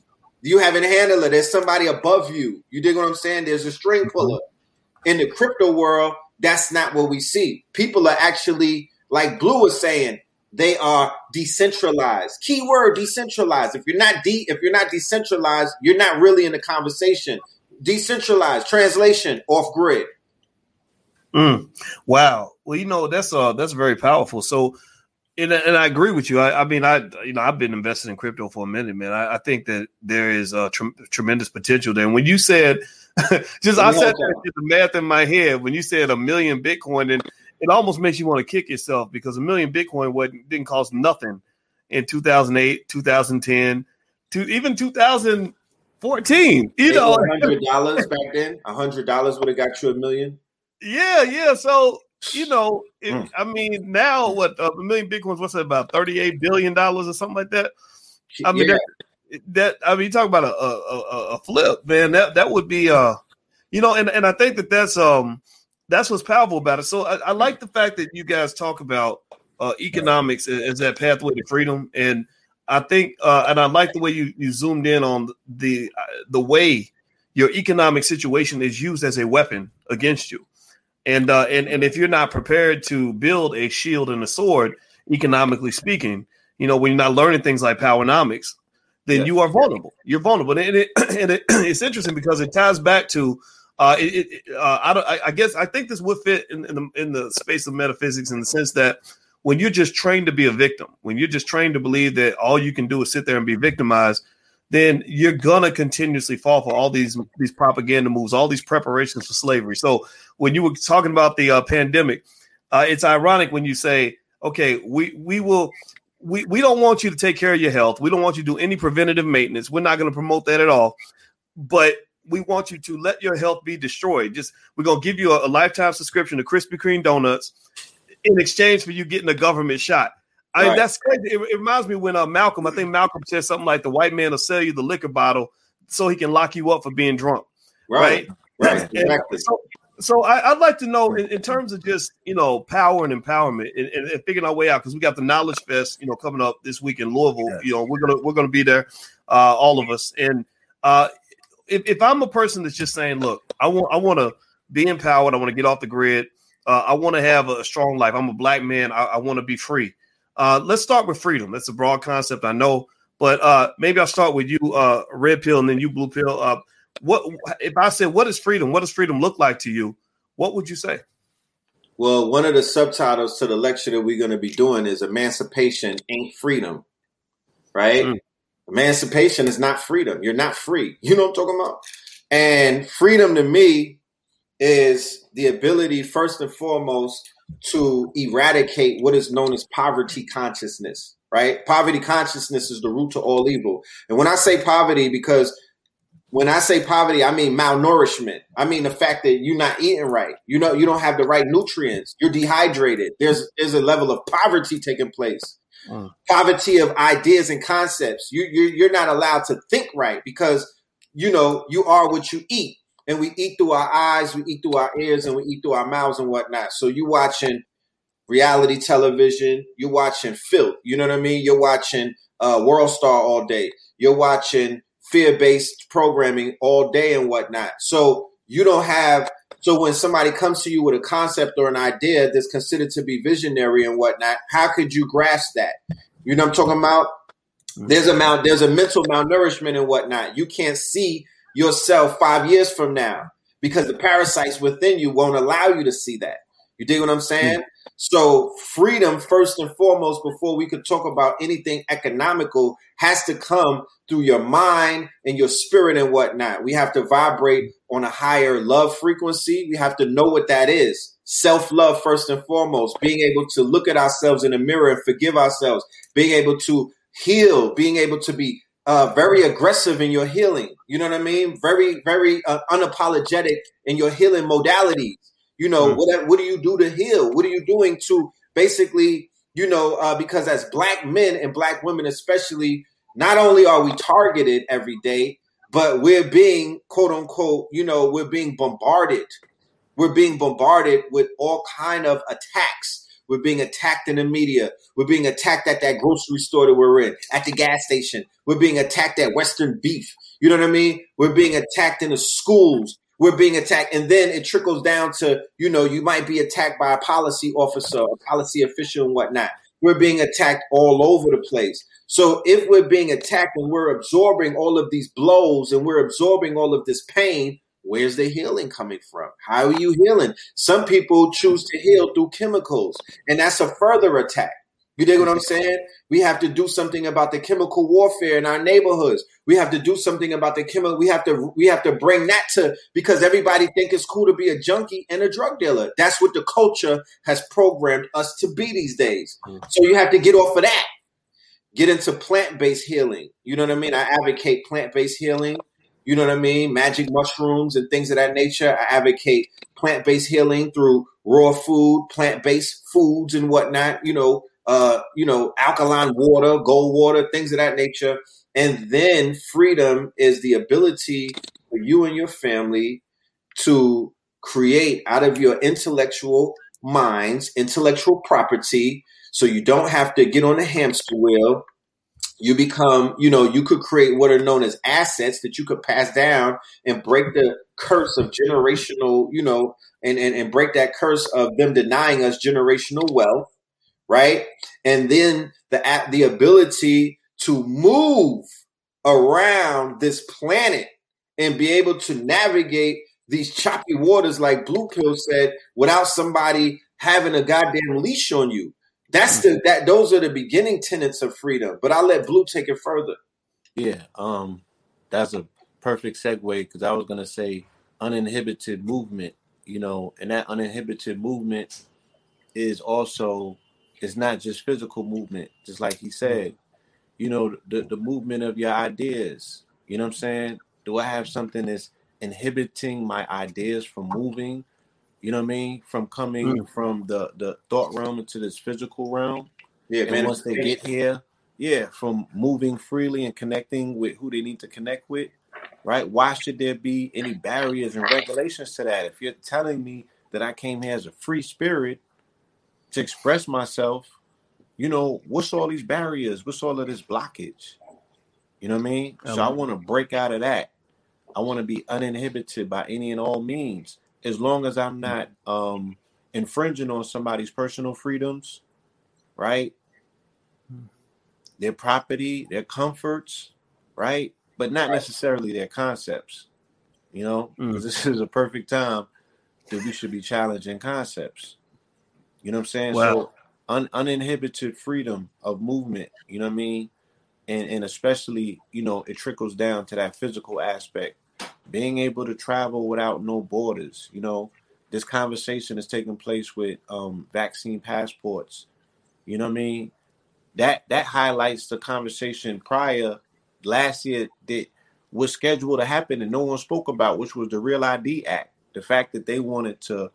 You have a handler. There's somebody above you. You dig what I'm saying? There's a string puller. In the crypto world, that's not what we see. People are actually, like Blue was saying, they are decentralized. Keyword decentralized. If you're not de- if you're not decentralized, you're not really in the conversation. Decentralized translation off grid. Mm. Wow. Well, you know that's uh that's very powerful. So, and, and I agree with you. I, I, mean, I you know I've been invested in crypto for a minute, man. I, I think that there is a tr- tremendous potential there. And when you said just I said the math in my head when you said a million Bitcoin, and it almost makes you want to kick yourself because a million Bitcoin wasn't didn't cost nothing in 2008, 2010, to even 2014. You know, hundred dollars back then. hundred dollars would have got you a million. Yeah, yeah. So you know, it, mm. I mean, now what uh, a million bitcoins? What's that about? Thirty-eight billion dollars or something like that. I mean, yeah. that, that, I mean, you talk about a, a, a flip, man. That that would be, uh, you know, and and I think that that's um that's what's powerful about it. So I, I like the fact that you guys talk about uh, economics as that pathway to freedom, and I think, uh, and I like the way you you zoomed in on the the way your economic situation is used as a weapon against you. And uh, and and if you're not prepared to build a shield and a sword, economically speaking, you know when you're not learning things like powernomics, then yeah. you are vulnerable. You're vulnerable, and it, and it, it's interesting because it ties back to. Uh, it, it, uh, I, I, guess I think this would fit in, in, the in the space of metaphysics in the sense that when you're just trained to be a victim, when you're just trained to believe that all you can do is sit there and be victimized, then you're gonna continuously fall for all these these propaganda moves, all these preparations for slavery. So when you were talking about the uh, pandemic, uh, it's ironic when you say, "Okay, we we will." We, we don't want you to take care of your health. We don't want you to do any preventative maintenance. We're not going to promote that at all. But we want you to let your health be destroyed. Just we're to give you a, a lifetime subscription to Krispy Kreme donuts in exchange for you getting a government shot. I mean, that's crazy. It, it, reminds me when uh, Malcolm, I think Malcolm said something like the white man will sell you the liquor bottle so he can lock you up for being drunk. Right. Right. right. Exactly. So, so I, would like to know in, in, terms of just, you know, power and empowerment and, and, and figuring our way out because we got the knowledge fest, you know, coming up this week in Louisville. You know, we're gonna we're gonna be there, uh, all of us. And uh, if, if I'm a person that's just saying, look, I want I want to be empowered, I want to get off the grid, uh, I want to have a strong life. I'm a black man. I, I want to be free. Uh, let's start with freedom. That's a broad concept, I know, but uh, maybe I'll start with you, uh, red pill, and then you, blue pill. Uh, what if I said, "What is freedom? What does freedom look like to you?" What would you say? Well, one of the subtitles to the lecture that we're going to be doing is "Emancipation Ain't Freedom," right? Mm. Emancipation is not freedom. You're not free. You know what I'm talking about? And freedom to me is the ability, first and foremost, to eradicate what is known as poverty consciousness, right? Poverty consciousness is the root to all evil. And when I say poverty, because when I say poverty, I mean malnourishment. I mean the fact that you're not eating right. You know, you don't have the right nutrients. You're dehydrated. There's there's a level of poverty taking place. Mm. Poverty of ideas and concepts. You you're, you're not allowed to think right because you know you are what you eat and we eat through our eyes, we eat through our ears, and we eat through our mouths and whatnot. So you're watching reality television, you're watching filth. You know what I mean? You're watching uh, World Star all day. You're watching fear-based programming all day and whatnot. So you don't have. So when somebody comes to you with a concept or an idea that's considered to be visionary and whatnot, how could you grasp that? You know what I'm talking about? There's a mal- there's a mental malnourishment and whatnot. You can't see yourself five years from now because the parasites within you won't allow you to see that. You dig what I'm saying? Mm. So freedom, first and foremost, before we could talk about anything economical, has to come through your mind and your spirit and whatnot. We have to vibrate on a higher love frequency. We have to know what that is. Self love, first and foremost, being able to look at ourselves in the mirror and forgive ourselves, being able to heal, being able to be uh, very aggressive in your healing. You know what I mean? Very, very uh, unapologetic in your healing modalities. You know, mm. what what do you do to heal? What are you doing to basically, you know, uh, because as black men and black women especially, not only are we targeted every day, but we're being quote unquote, you know, we're being bombarded. We're being bombarded with all kind of attacks We're being attacked in the media. We're being attacked at that grocery store that we're in, at the gas station. We're being attacked at Western Beef. You know what I mean? We're being attacked in the schools. We're being attacked. And then it trickles down to, you know, you might be attacked by a policy officer, a policy official, and whatnot. We're being attacked all over the place. So if we're being attacked and we're absorbing all of these blows and we're absorbing all of this pain, where's the healing coming from? How are you healing? Some people choose to heal through chemicals, and that's a further attack. You dig what I'm saying? We have to do something about the chemical warfare in our neighborhoods. We have to do something about the chemical. We have to we have to bring that to because everybody think it's cool to be a junkie and a drug dealer. That's what the culture has programmed us to be these days. Mm. So you have to get off of that. Get into plant based healing. You know what I mean? I advocate plant based healing. You know what I mean? Magic mushrooms and things of that nature. I advocate plant based healing through raw food, plant based foods and whatnot. You know, uh, you know, alkaline water, gold water, things of that nature. And then freedom is the ability for you and your family to create out of your intellectual minds, intellectual property. So you don't have to get on the hamster wheel. You become, you know, you could create what are known as assets that you could pass down and break the curse of generational, you know, and, and, and break that curse of them denying us generational wealth right? And then the the ability to move around this planet and be able to navigate these choppy waters, like Blue Pill said, without somebody having a goddamn leash on you. That's the that those are the beginning tenets of freedom. But I'll let Blue take it further. Yeah, um, that's a perfect segue because I was gonna say uninhibited movement, you know, and that uninhibited movement is also it's not just physical movement, just like he said. You know, the, the movement of your ideas. You know what I'm saying? Do I have something that's inhibiting my ideas from moving? You know what I mean? From coming mm. from the, the thought realm into this physical realm. Yeah, and man. Once they get here, yeah, from moving freely and connecting with who they need to connect with, right? Why should there be any barriers and regulations to that? If you're telling me that I came here as a free spirit to express myself, you know, what's all these barriers? What's all of this blockage? You know what I mean? Um, so I want to break out of that. I want to be uninhibited by any and all means, as long as I'm not um, infringing on somebody's personal freedoms, right? Their property, their comforts, right? But not necessarily their concepts. You know, because mm. this is a perfect time that we should be challenging concepts. You know what I'm saying? Wow. So un, uninhibited freedom of movement, you know what I mean? And and especially, you know, it trickles down to that physical aspect. Being able to travel without no borders, you know. This conversation is taking place with um, vaccine passports. You know what I mean? That that highlights the conversation prior last year that was scheduled to happen and no one spoke about, which was the Real ID Act. The fact that they wanted to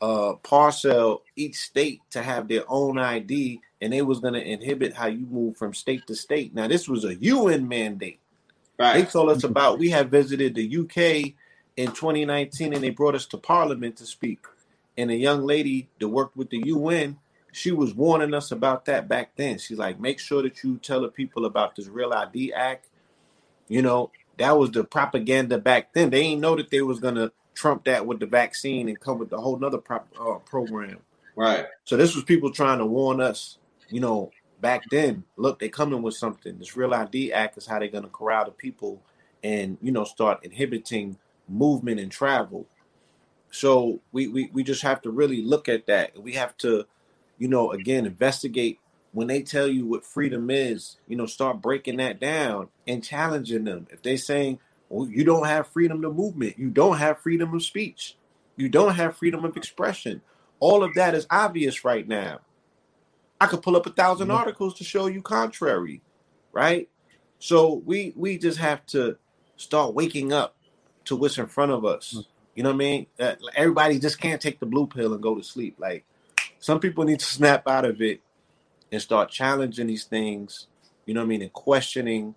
uh, parcel each state to have their own ID, and they was going to inhibit how you move from state to state. Now, this was a UN mandate. Right. They told us about. We had visited the UK in 2019, and they brought us to Parliament to speak. And a young lady that worked with the UN, she was warning us about that back then. She's like, make sure that you tell the people about this Real ID Act. You know, that was the propaganda back then. They didn't know that they was gonna trump that with the vaccine and come with a whole nother pro- uh, program. Right. So this was people trying to warn us, you know, back then. Look, they coming with something. This Real ID Act is how they're going to corral the people and you know start inhibiting movement and travel. So we, we we just have to really look at that. We have to, you know, again investigate when they tell you what freedom is. You know, start breaking that down and challenging them. If they're saying well, you don't have freedom of movement. You don't have freedom of speech. You don't have freedom of expression. All of that is obvious right now. I could pull up a 1000 mm-hmm. articles to show you contrary, right? So we we just have to start waking up to what's in front of us. Mm-hmm. You know what I mean? Uh, everybody just can't take the blue pill and go to sleep. Like some people need to snap out of it and start challenging these things. You know what I mean? And questioning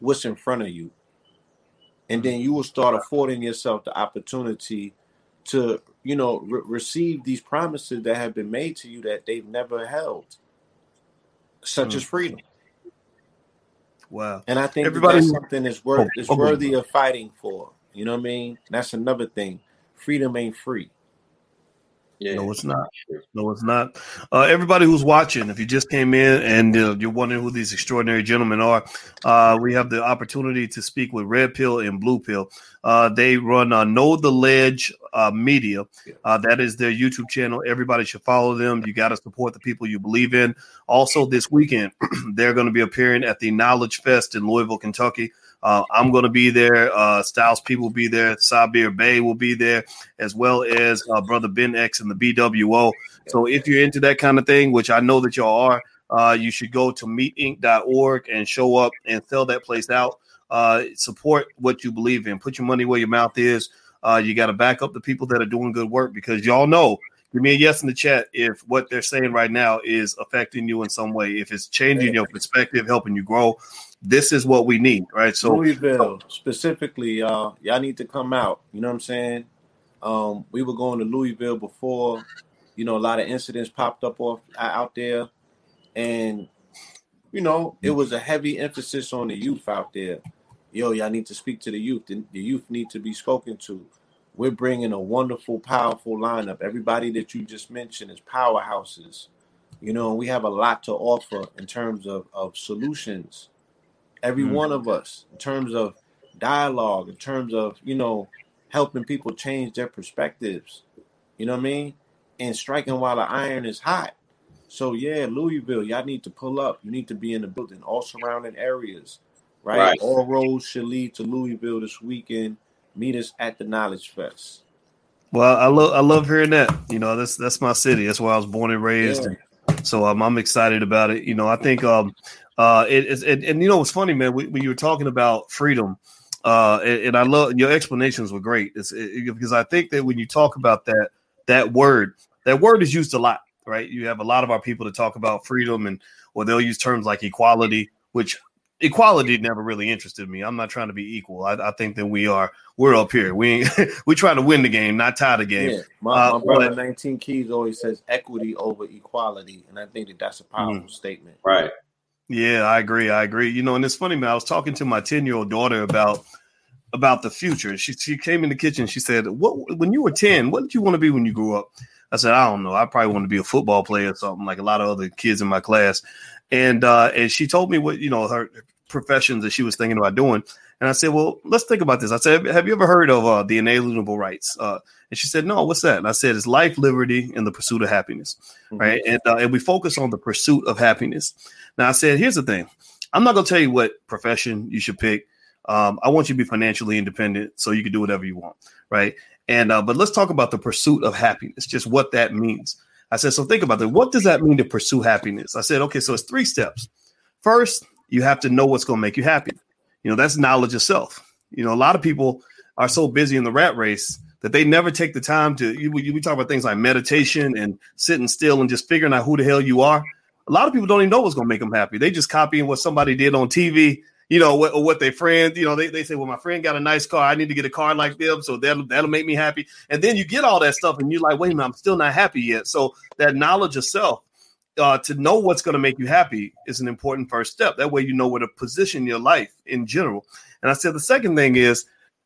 what's in front of you and then you will start affording yourself the opportunity to you know, re- receive these promises that have been made to you that they've never held, such mm. as freedom. Wow. And I think Everybody, that's something that's worth oh, is oh, worthy of fighting for. You know what I mean? That's another thing. Freedom ain't free. Yeah. No, it's not. No, it's not. Uh, everybody who's watching, if you just came in and uh, you're wondering who these extraordinary gentlemen are, uh, we have the opportunity to speak with Red Pill and Blue Pill. Uh, they run uh, Know the Ledge uh, Media. that is their YouTube channel. Everybody should follow them. You got to support the people you believe in. Also, this weekend, they're going to be appearing at the Knowledge Fest in Louisville, Kentucky. Uh, I'm going to be there. Uh, Styles P will be there. Sabir Bey will be there, as well as uh, Brother Ben X and the BWO. So if you're into that kind of thing, which I know that y'all are, uh, you should go to meetinc.org and show up and sell that place out. Uh, support what you believe in. Put your money where your mouth is. Uh, you got to back up the people that are doing good work because y'all know. Give me a yes in the chat if what they're saying right now is affecting you in some way. If it's changing your perspective, helping you grow, this is what we need, right? So Louisville specifically, y'all, y'all need to come out. You know what I'm saying? Um, we were going to Louisville before, you know, a lot of incidents popped up off out there, and you know, it was a heavy emphasis on the youth out there. Yo, y'all need to speak to the youth. The, the youth need to be spoken to. We're bringing a wonderful, powerful lineup. Everybody that you just mentioned is powerhouses. You know, we have a lot to offer in terms of, of solutions every mm. one of us in terms of dialogue in terms of you know helping people change their perspectives. You know what i mean? And striking while the iron is hot. So yeah louisville y'all need to pull up. You need to be in the building all surrounding areas right, right. all roads should lead to louisville this weekend. Meet us at the knowledge fest. Well i love i love hearing that. You know that's that's my city. That's where i was born and raised yeah. So um, i'm excited about it you know i think um uh, it is, and, you know what's funny, man? When you were talking about freedom, uh, and, and I love your explanations were great. It's it, because I think that when you talk about that that word, that word is used a lot, right? You have a lot of our people to talk about freedom, and or they'll use terms like equality, which equality never really interested me. I'm not trying to be equal. I, I think that we are we're up here. We we try to win the game, not tie the game. Yeah, my, uh, my brother but, 19 Keys always says equity over equality, and I think that that's a powerful mm, statement. Right. Yeah, I agree. I agree. You know, and it's funny, man. I was talking to my 10 year old daughter about about the future. She she came in the kitchen. She said, "What when you were 10, what did you want to be when you grew up?" I said, "I don't know. I probably want to be a football player or something like a lot of other kids in my class." And uh, and she told me what you know her professions that she was thinking about doing. And I said, "Well, let's think about this." I said, "Have you ever heard of uh, the inalienable rights?" Uh, and she said, "No, what's that?" And I said, "It's life, liberty, and the pursuit of happiness." Mm-hmm. Right, and uh, and we focus on the pursuit of happiness. Now, I said, here's the thing I'm not going to tell you what profession you should pick. Um, I want you to be financially independent so you can do whatever you want. Right. And, uh, but let's talk about the pursuit of happiness, just what that means. I said, so think about that. What does that mean to pursue happiness? I said, okay, so it's three steps. First, you have to know what's going to make you happy. You know, that's knowledge of self. You know, a lot of people are so busy in the rat race that they never take the time to. You, we talk about things like meditation and sitting still and just figuring out who the hell you are a lot of people don't even know what's going to make them happy. They just copying what somebody did on TV, you know, what, or what their friend, you know, they, they say, well, my friend got a nice car. I need to get a car like them. So that'll, that'll make me happy. And then you get all that stuff and you're like, wait a minute, I'm still not happy yet. So that knowledge of self, uh, to know what's going to make you happy is an important first step. That way you know where to position your life in general. And I said the second thing is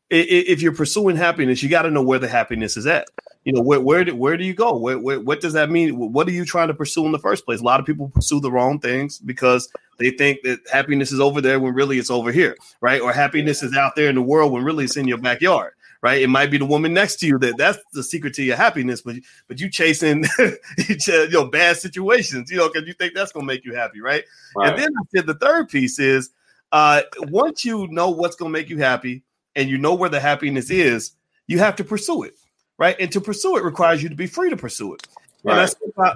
if you're pursuing happiness, you got to know where the happiness is at you know where where do, where do you go? Where, where, what does that mean? What are you trying to pursue in the first place? A lot of people pursue the wrong things because they think that happiness is over there when really it's over here right? Or happiness is out there in the world when really it's in your backyard right? It might be the woman next to you that that's the secret to your happiness but but you chasing you know bad situations you know because you think that's going to make you happy right? right. and then i said the third piece is uh once you know what's going to make you happy and you know where the happiness is you have to pursue it right? And to pursue it requires you to be free to pursue it. Right.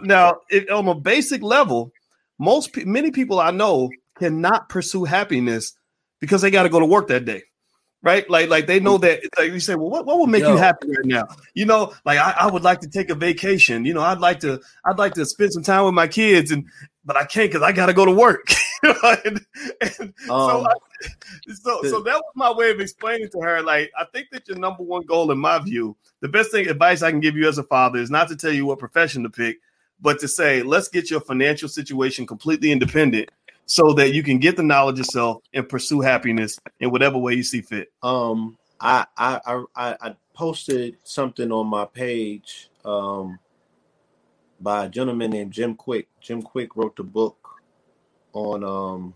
now, it, on a basic level, most many people I know cannot pursue happiness because they got to go to work that day. Right? Like, like they know that. Like you say, well, what, what will make Yo. you happy right now? You know, like I, I, would like to take a vacation. You know, I'd like to, I'd like to spend some time with my kids, and but I can't because I got to go to work. and, and um, so, I, so, so that was my way of explaining to her. Like, I think that your number one goal, in my view, the best thing advice I can give you as a father is not to tell you what profession to pick, but to say, let's get your financial situation completely independent so that you can get the knowledge yourself and pursue happiness in whatever way you see fit. Um, I I I, I posted something on my page um, by a gentleman named Jim Kwik. Jim Kwik wrote the book on um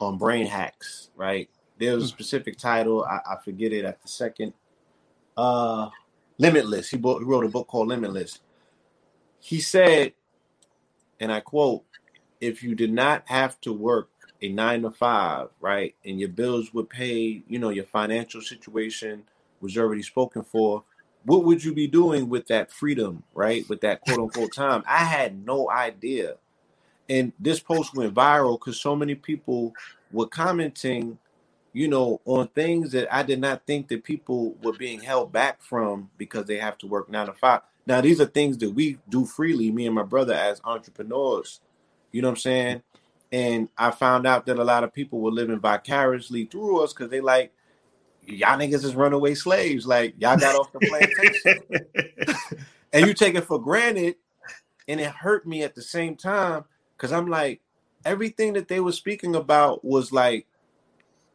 on brain hacks. Right, there's a hmm. specific title. I, I forget it at the second. Uh, Limitless. He, bought, he wrote a book called Limitless. He said, and I quote if you did not have to work a nine to five, right, and your bills were paid, you know, your financial situation was already spoken for, what would you be doing with that freedom, right? With that quote unquote time? I had no idea. And this post went viral because so many people were commenting, you know, on things that I did not think that people were being held back from because they have to work nine to five. Now, these are things that we do freely, me and my brother, as entrepreneurs you know what I'm saying? And I found out that a lot of people were living vicariously through us because they like y'all niggas is runaway slaves. Like y'all got off the plantation, and you take it for granted, and it hurt me at the same time because I'm like everything that they were speaking about was like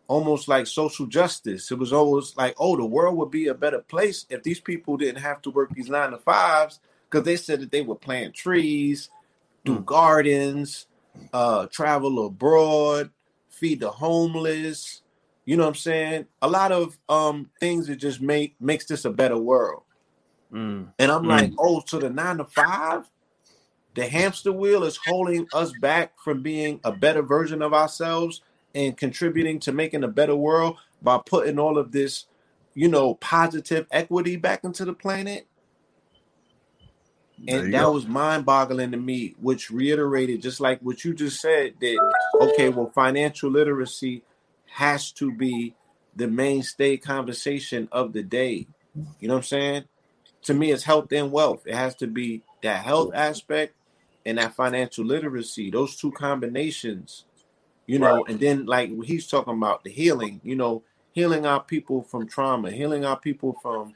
almost like social justice. It was always like, oh, the world would be a better place if these people didn't have to work these nine to fives because they said that they were planting trees, do mm. gardens, uh, travel abroad, feed the homeless. You know what I'm saying? A lot of um things that just make makes this a better world. Mm. And I'm mm. like, oh, so the nine to five, the hamster wheel is holding us back from being a better version of ourselves and contributing to making a better world by putting all of this, you know, positive equity back into the planet and that go. was mind-boggling to me which reiterated just like what you just said that okay well financial literacy has to be the mainstay conversation of the day you know what i'm saying to me it's health and wealth it has to be that health aspect and that financial literacy those two combinations you know right. and then like he's talking about the healing you know healing our people from trauma healing our people from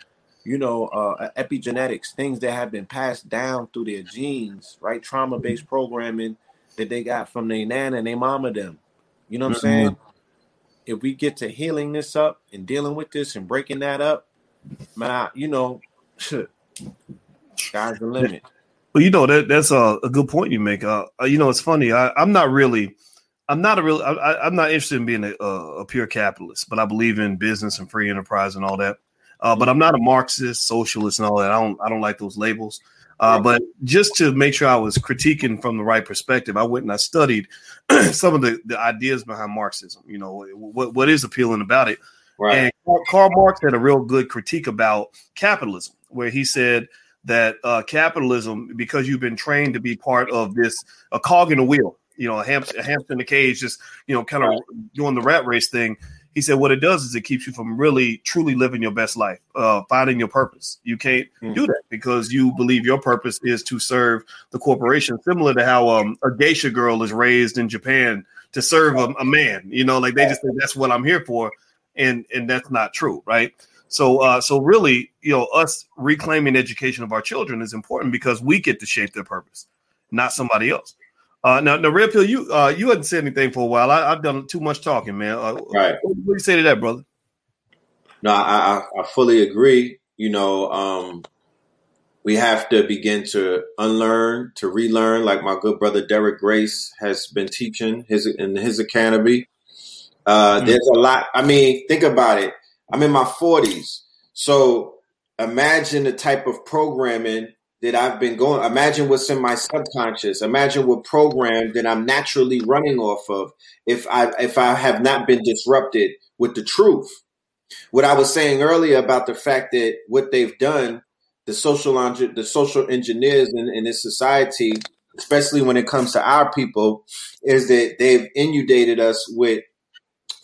you know, uh, epigenetics, things that have been passed down through their genes, right? Trauma based programming that they got from their nana and their mama them. You know what I'm saying? Mm-hmm. If we get to healing this up and dealing with this and breaking that up, man, you know, sky's the limit. Well, you know that that's a, a good point you make. Uh, uh, you know, it's funny. I, I'm not really, I'm not a real, I, am not interested in being a, a, pure capitalist, but I believe in business and free enterprise and all that. Uh, but I'm not a Marxist, socialist, and all that. I don't I don't like those labels. Uh, but just to make sure I was critiquing from the right perspective, I went and I studied some of the, the ideas behind Marxism. You know, what what is appealing about it. Right. And Karl Marx had a real good critique about capitalism, where he said that uh, capitalism, because you've been trained to be part of this, a cog in a wheel, you know, a hamster, a hamster in a cage, just you know, kind of doing the rat race thing he said what it does is it keeps you from really truly living your best life uh, finding your purpose. You can't mm. do that because you believe your purpose is to serve the corporation similar to how um, a geisha girl is raised in japan to serve a, a man you know like they just say that's what i'm here for and and that's not true right? So uh, so really you know us reclaiming education of our children is important because we get to shape their purpose not somebody else uh, now, now, Red Pill, you uh, you hadn't said anything for a while. I, have done too much talking, man. Uh, right. What, do you say to that, brother? No, I, I, I fully agree. You know, um, we have to begin to unlearn, to relearn, like my good brother Derek Grace has been teaching his in his academy. Uh, mm-hmm. There's a lot. I mean, think about it. I'm in my 40s, so imagine the type of programming that I've been going. Imagine what's in my subconscious. Imagine what program that I'm naturally running off of if I if I have not been disrupted with the truth. What I was saying earlier about the fact that what they've done, the social the social engineers in, in this society, especially when it comes to our people, is that they've inundated us with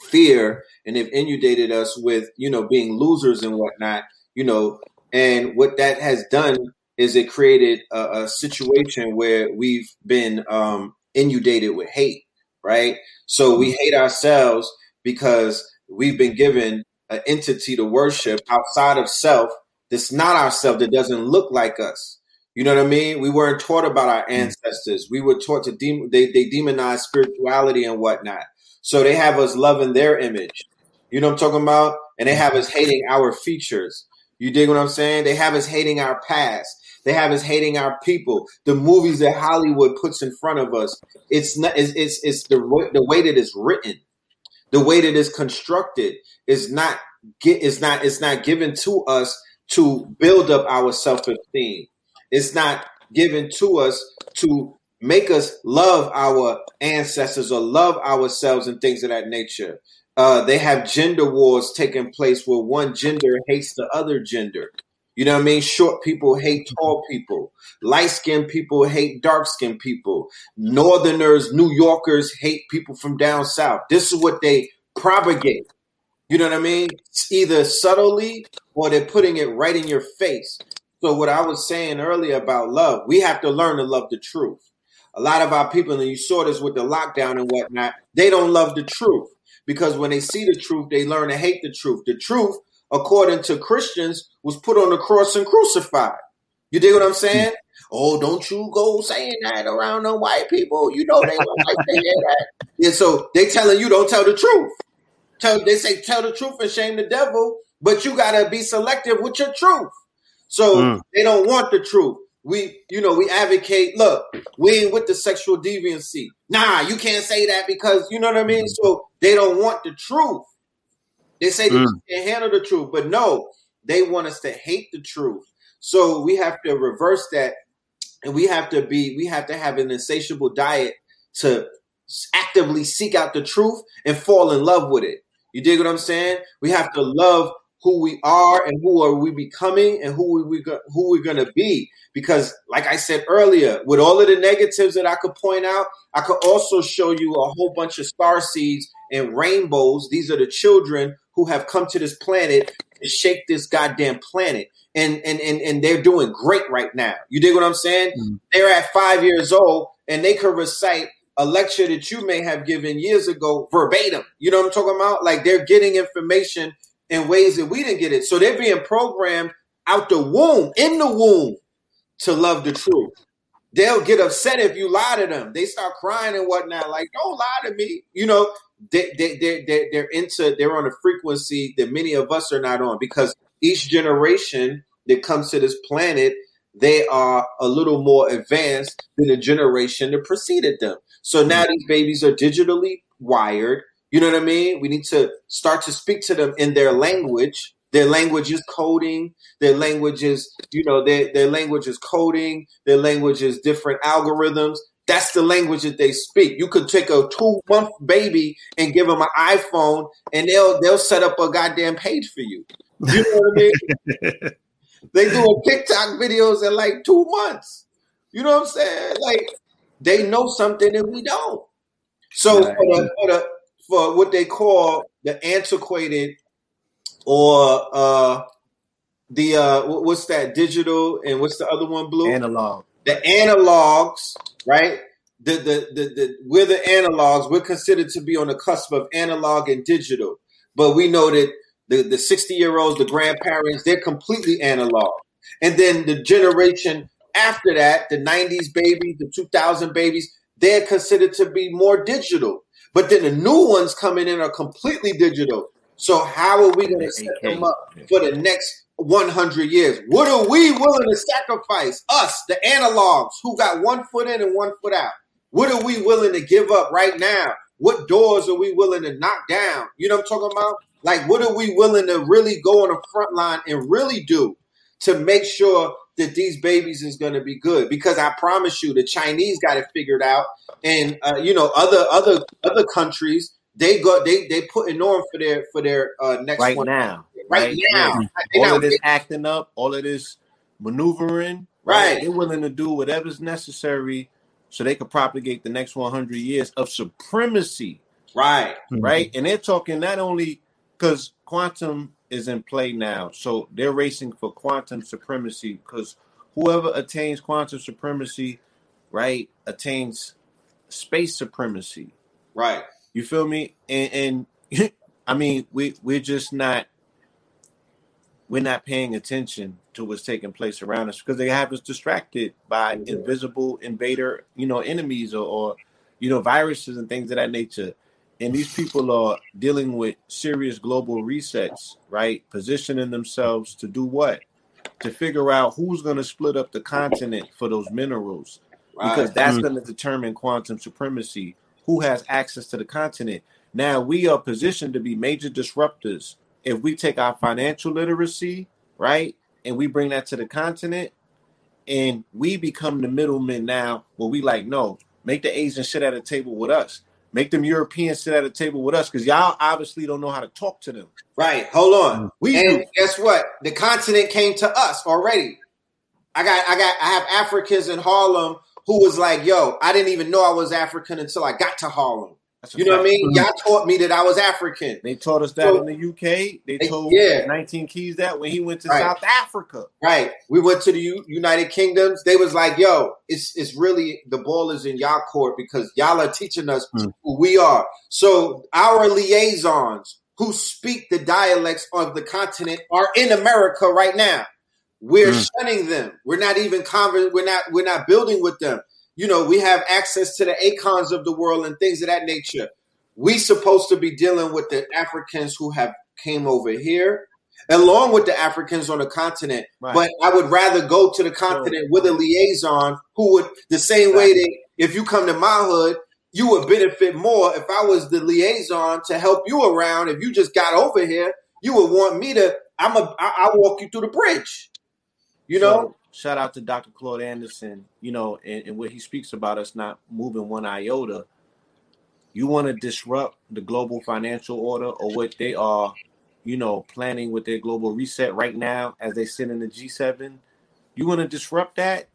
fear and they've inundated us with, you know, being losers and whatnot, you know, and what that has done is it created a, a situation where we've been um, inundated with hate, right? So we mm-hmm. hate ourselves because we've been given an entity to worship outside of self that's not ourself, that doesn't look like us. You know what I mean? We weren't taught about our mm-hmm. ancestors. We were taught to dem- they they demonize spirituality and whatnot. So they have us loving their image. You know what I'm talking about? And they have us mm-hmm. hating our features. You dig what I'm saying? They have us hating our past. They have us hating our people. The movies that Hollywood puts in front of us. It's not. It's it's, it's the the way that it's written, the way that it's constructed is not get is not it's not given to us to build up our self esteem. It's not given to us to make us love our ancestors or love ourselves and things of that nature. Uh, they have gender wars taking place where one gender hates the other gender. You know what I mean? Short people hate mm-hmm. tall people. Light skinned people hate dark skinned people. Northerners, New Yorkers hate people from down south. This is what they propagate. You know what I mean? Either subtly or they're putting it right in your face. So what I was saying earlier about love, we have to learn to love the truth. A lot of our people, and you saw this with the lockdown and whatnot, they don't love the truth because when they see the truth, they learn to hate the truth. The truth according to Christians, was put on the cross and crucified. You dig what I'm saying? Oh, don't you go saying that around the white people. You know they don't like to hear that. And so they telling you don't tell the truth. Tell they say tell the truth and shame the devil, but you gotta be selective with your truth. So mm. they don't want the truth. We, you know, we advocate, look, we ain't with the sexual deviancy. Nah, you can't say that because you know what I mean? So they don't want the truth. They say they mm. can't handle the truth, but no, they want us to hate the truth. So we have to reverse that, and we have to be, we have to have an insatiable diet to actively seek out the truth and fall in love with it. You dig what I'm saying? We have to love who we are and who are we becoming and who we who we're going to be because like I said earlier with all of the negatives that I could point out I could also show you a whole bunch of star seeds and rainbows these are the children who have come to this planet to shake this goddamn planet. And, and, and, and they're doing great right now. You dig what I'm saying? Mm-hmm. They're at five years old and they could recite a lecture that you may have given years ago verbatim. You know what I'm talking about? Like they're getting information in ways that we didn't get it. So they're being programmed out the womb, in the womb, to love the truth. They'll get upset if you lie to them. They start crying and whatnot. Like, don't lie to me. You know, they, they, they, they, they're into, they're on a frequency that many of us are not on because each generation that comes to this planet, they are a little more advanced than the generation that preceded them. So now mm-hmm. these babies are digitally wired. You know what I mean? We need to start to speak to them in their language. Their language is coding. Their language is, you know, their, their language is coding. Their language is different algorithms. That's the language that they speak. You could take a two month baby and give them an iPhone, and they'll they'll set up a goddamn page for you. You know what I mean? they do a TikTok videos in like two months. You know what I'm saying? Like they know something that we don't. So right. for, the, for, the, for what they call the antiquated or uh the uh what's that digital and what's the other one blue analog the analogs, right? The, the, the, the, we're the analogs. We're considered to be on the cusp of analog and digital. But we know that the, the 60 year olds, the grandparents, they're completely analog. And then the generation after that, the 90s babies, the 2000 babies, they're considered to be more digital. But then the new ones coming in are completely digital. So how are we going to set them up for the next 100 years. What are we willing to sacrifice? Us, the analogs who got one foot in and one foot out. What are we willing to give up right now? What doors are we willing to knock down? You know what I'm talking about? Like, what are we willing to really go on the front line and really do to make sure that these babies is going to be good? Because I promise you, the Chinese got it figured out, and uh, you know, other other other countries they go they they putting on for their for their uh, next right one now right, right now. All of this acting up, all of this maneuvering, right? right? They're willing to do whatever's necessary so they could propagate the next 100 years of supremacy, right? Right, mm-hmm. and they're talking not only because quantum is in play now. So they're racing for quantum supremacy because whoever attains quantum supremacy, right, attains space supremacy. Right. You feel me? And, and I mean, we we're just not we're not paying attention to what's taking place around us because they have us distracted by invisible invader, you know, enemies or, or you know, viruses and things of that nature. And these people are dealing with serious global resets, right? Positioning themselves to do what? To figure out who's going to split up the continent for those minerals, right. because that's mm. going to determine quantum supremacy. Who has access to the continent? Now we are positioned to be major disruptors if we take our financial literacy, right, and we bring that to the continent, and we become the middlemen now, where we like, no, make the Asians sit at a table with us. Make them Europeans sit at a table with us because y'all obviously don't know how to talk to them. Right. Hold on. Mm-hmm. We and do. guess what? The continent came to us already. I got I got I have Africans in Harlem who was like, yo, I didn't even know I was African until I got to Harlem you know what I mean? Y'all taught me that I was African. They taught us that so, in the UK. They told yeah. 19 Keys that when he went to right. South Africa. Right. We went to the U- United Kingdoms. They was like, yo, it's it's really the ball is in y'all court because y'all are teaching us mm. who we are. So our liaisons who speak the dialects of the continent are in America right now. We're mm. shunning them. We're not even conver- we're not we're not building with them you know, we have access to the Akons of the world and things of that nature. We supposed to be dealing with the Africans who have came over here, along with the Africans on the continent. Right. But I would rather go to the continent with a liaison who would the same way that if you come to my hood, you would benefit more if I was the liaison to help you around. If you just got over here, you would want me to. I'm a. I, I walk you through the bridge. You know, shout out to Dr. Claude Anderson, you know, and, and where he speaks about us not moving one iota. You want to disrupt the global financial order or what they are, you know, planning with their global reset right now as they sit in the G7. You want to disrupt that?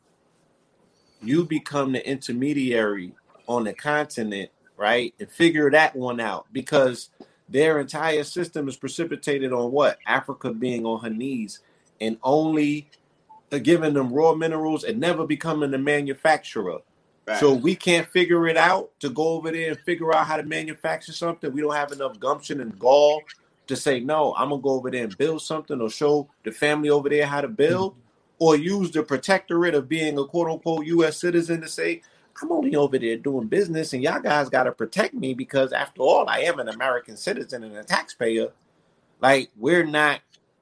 You become the intermediary on the continent, right? And figure that one out because their entire system is precipitated on what? Africa being on her knees and only giving them raw minerals and never becoming a manufacturer. So we can't figure it out to go over there and figure out how to manufacture something. We don't have enough gumption and gall to say, no, I'm gonna go over there and build something or show the family over there how to build, mm-hmm. or use the protectorate of being a quote unquote US citizen to say, I'm only over there doing business and y'all guys gotta protect me because after all, I am an American citizen and a taxpayer. Like we're not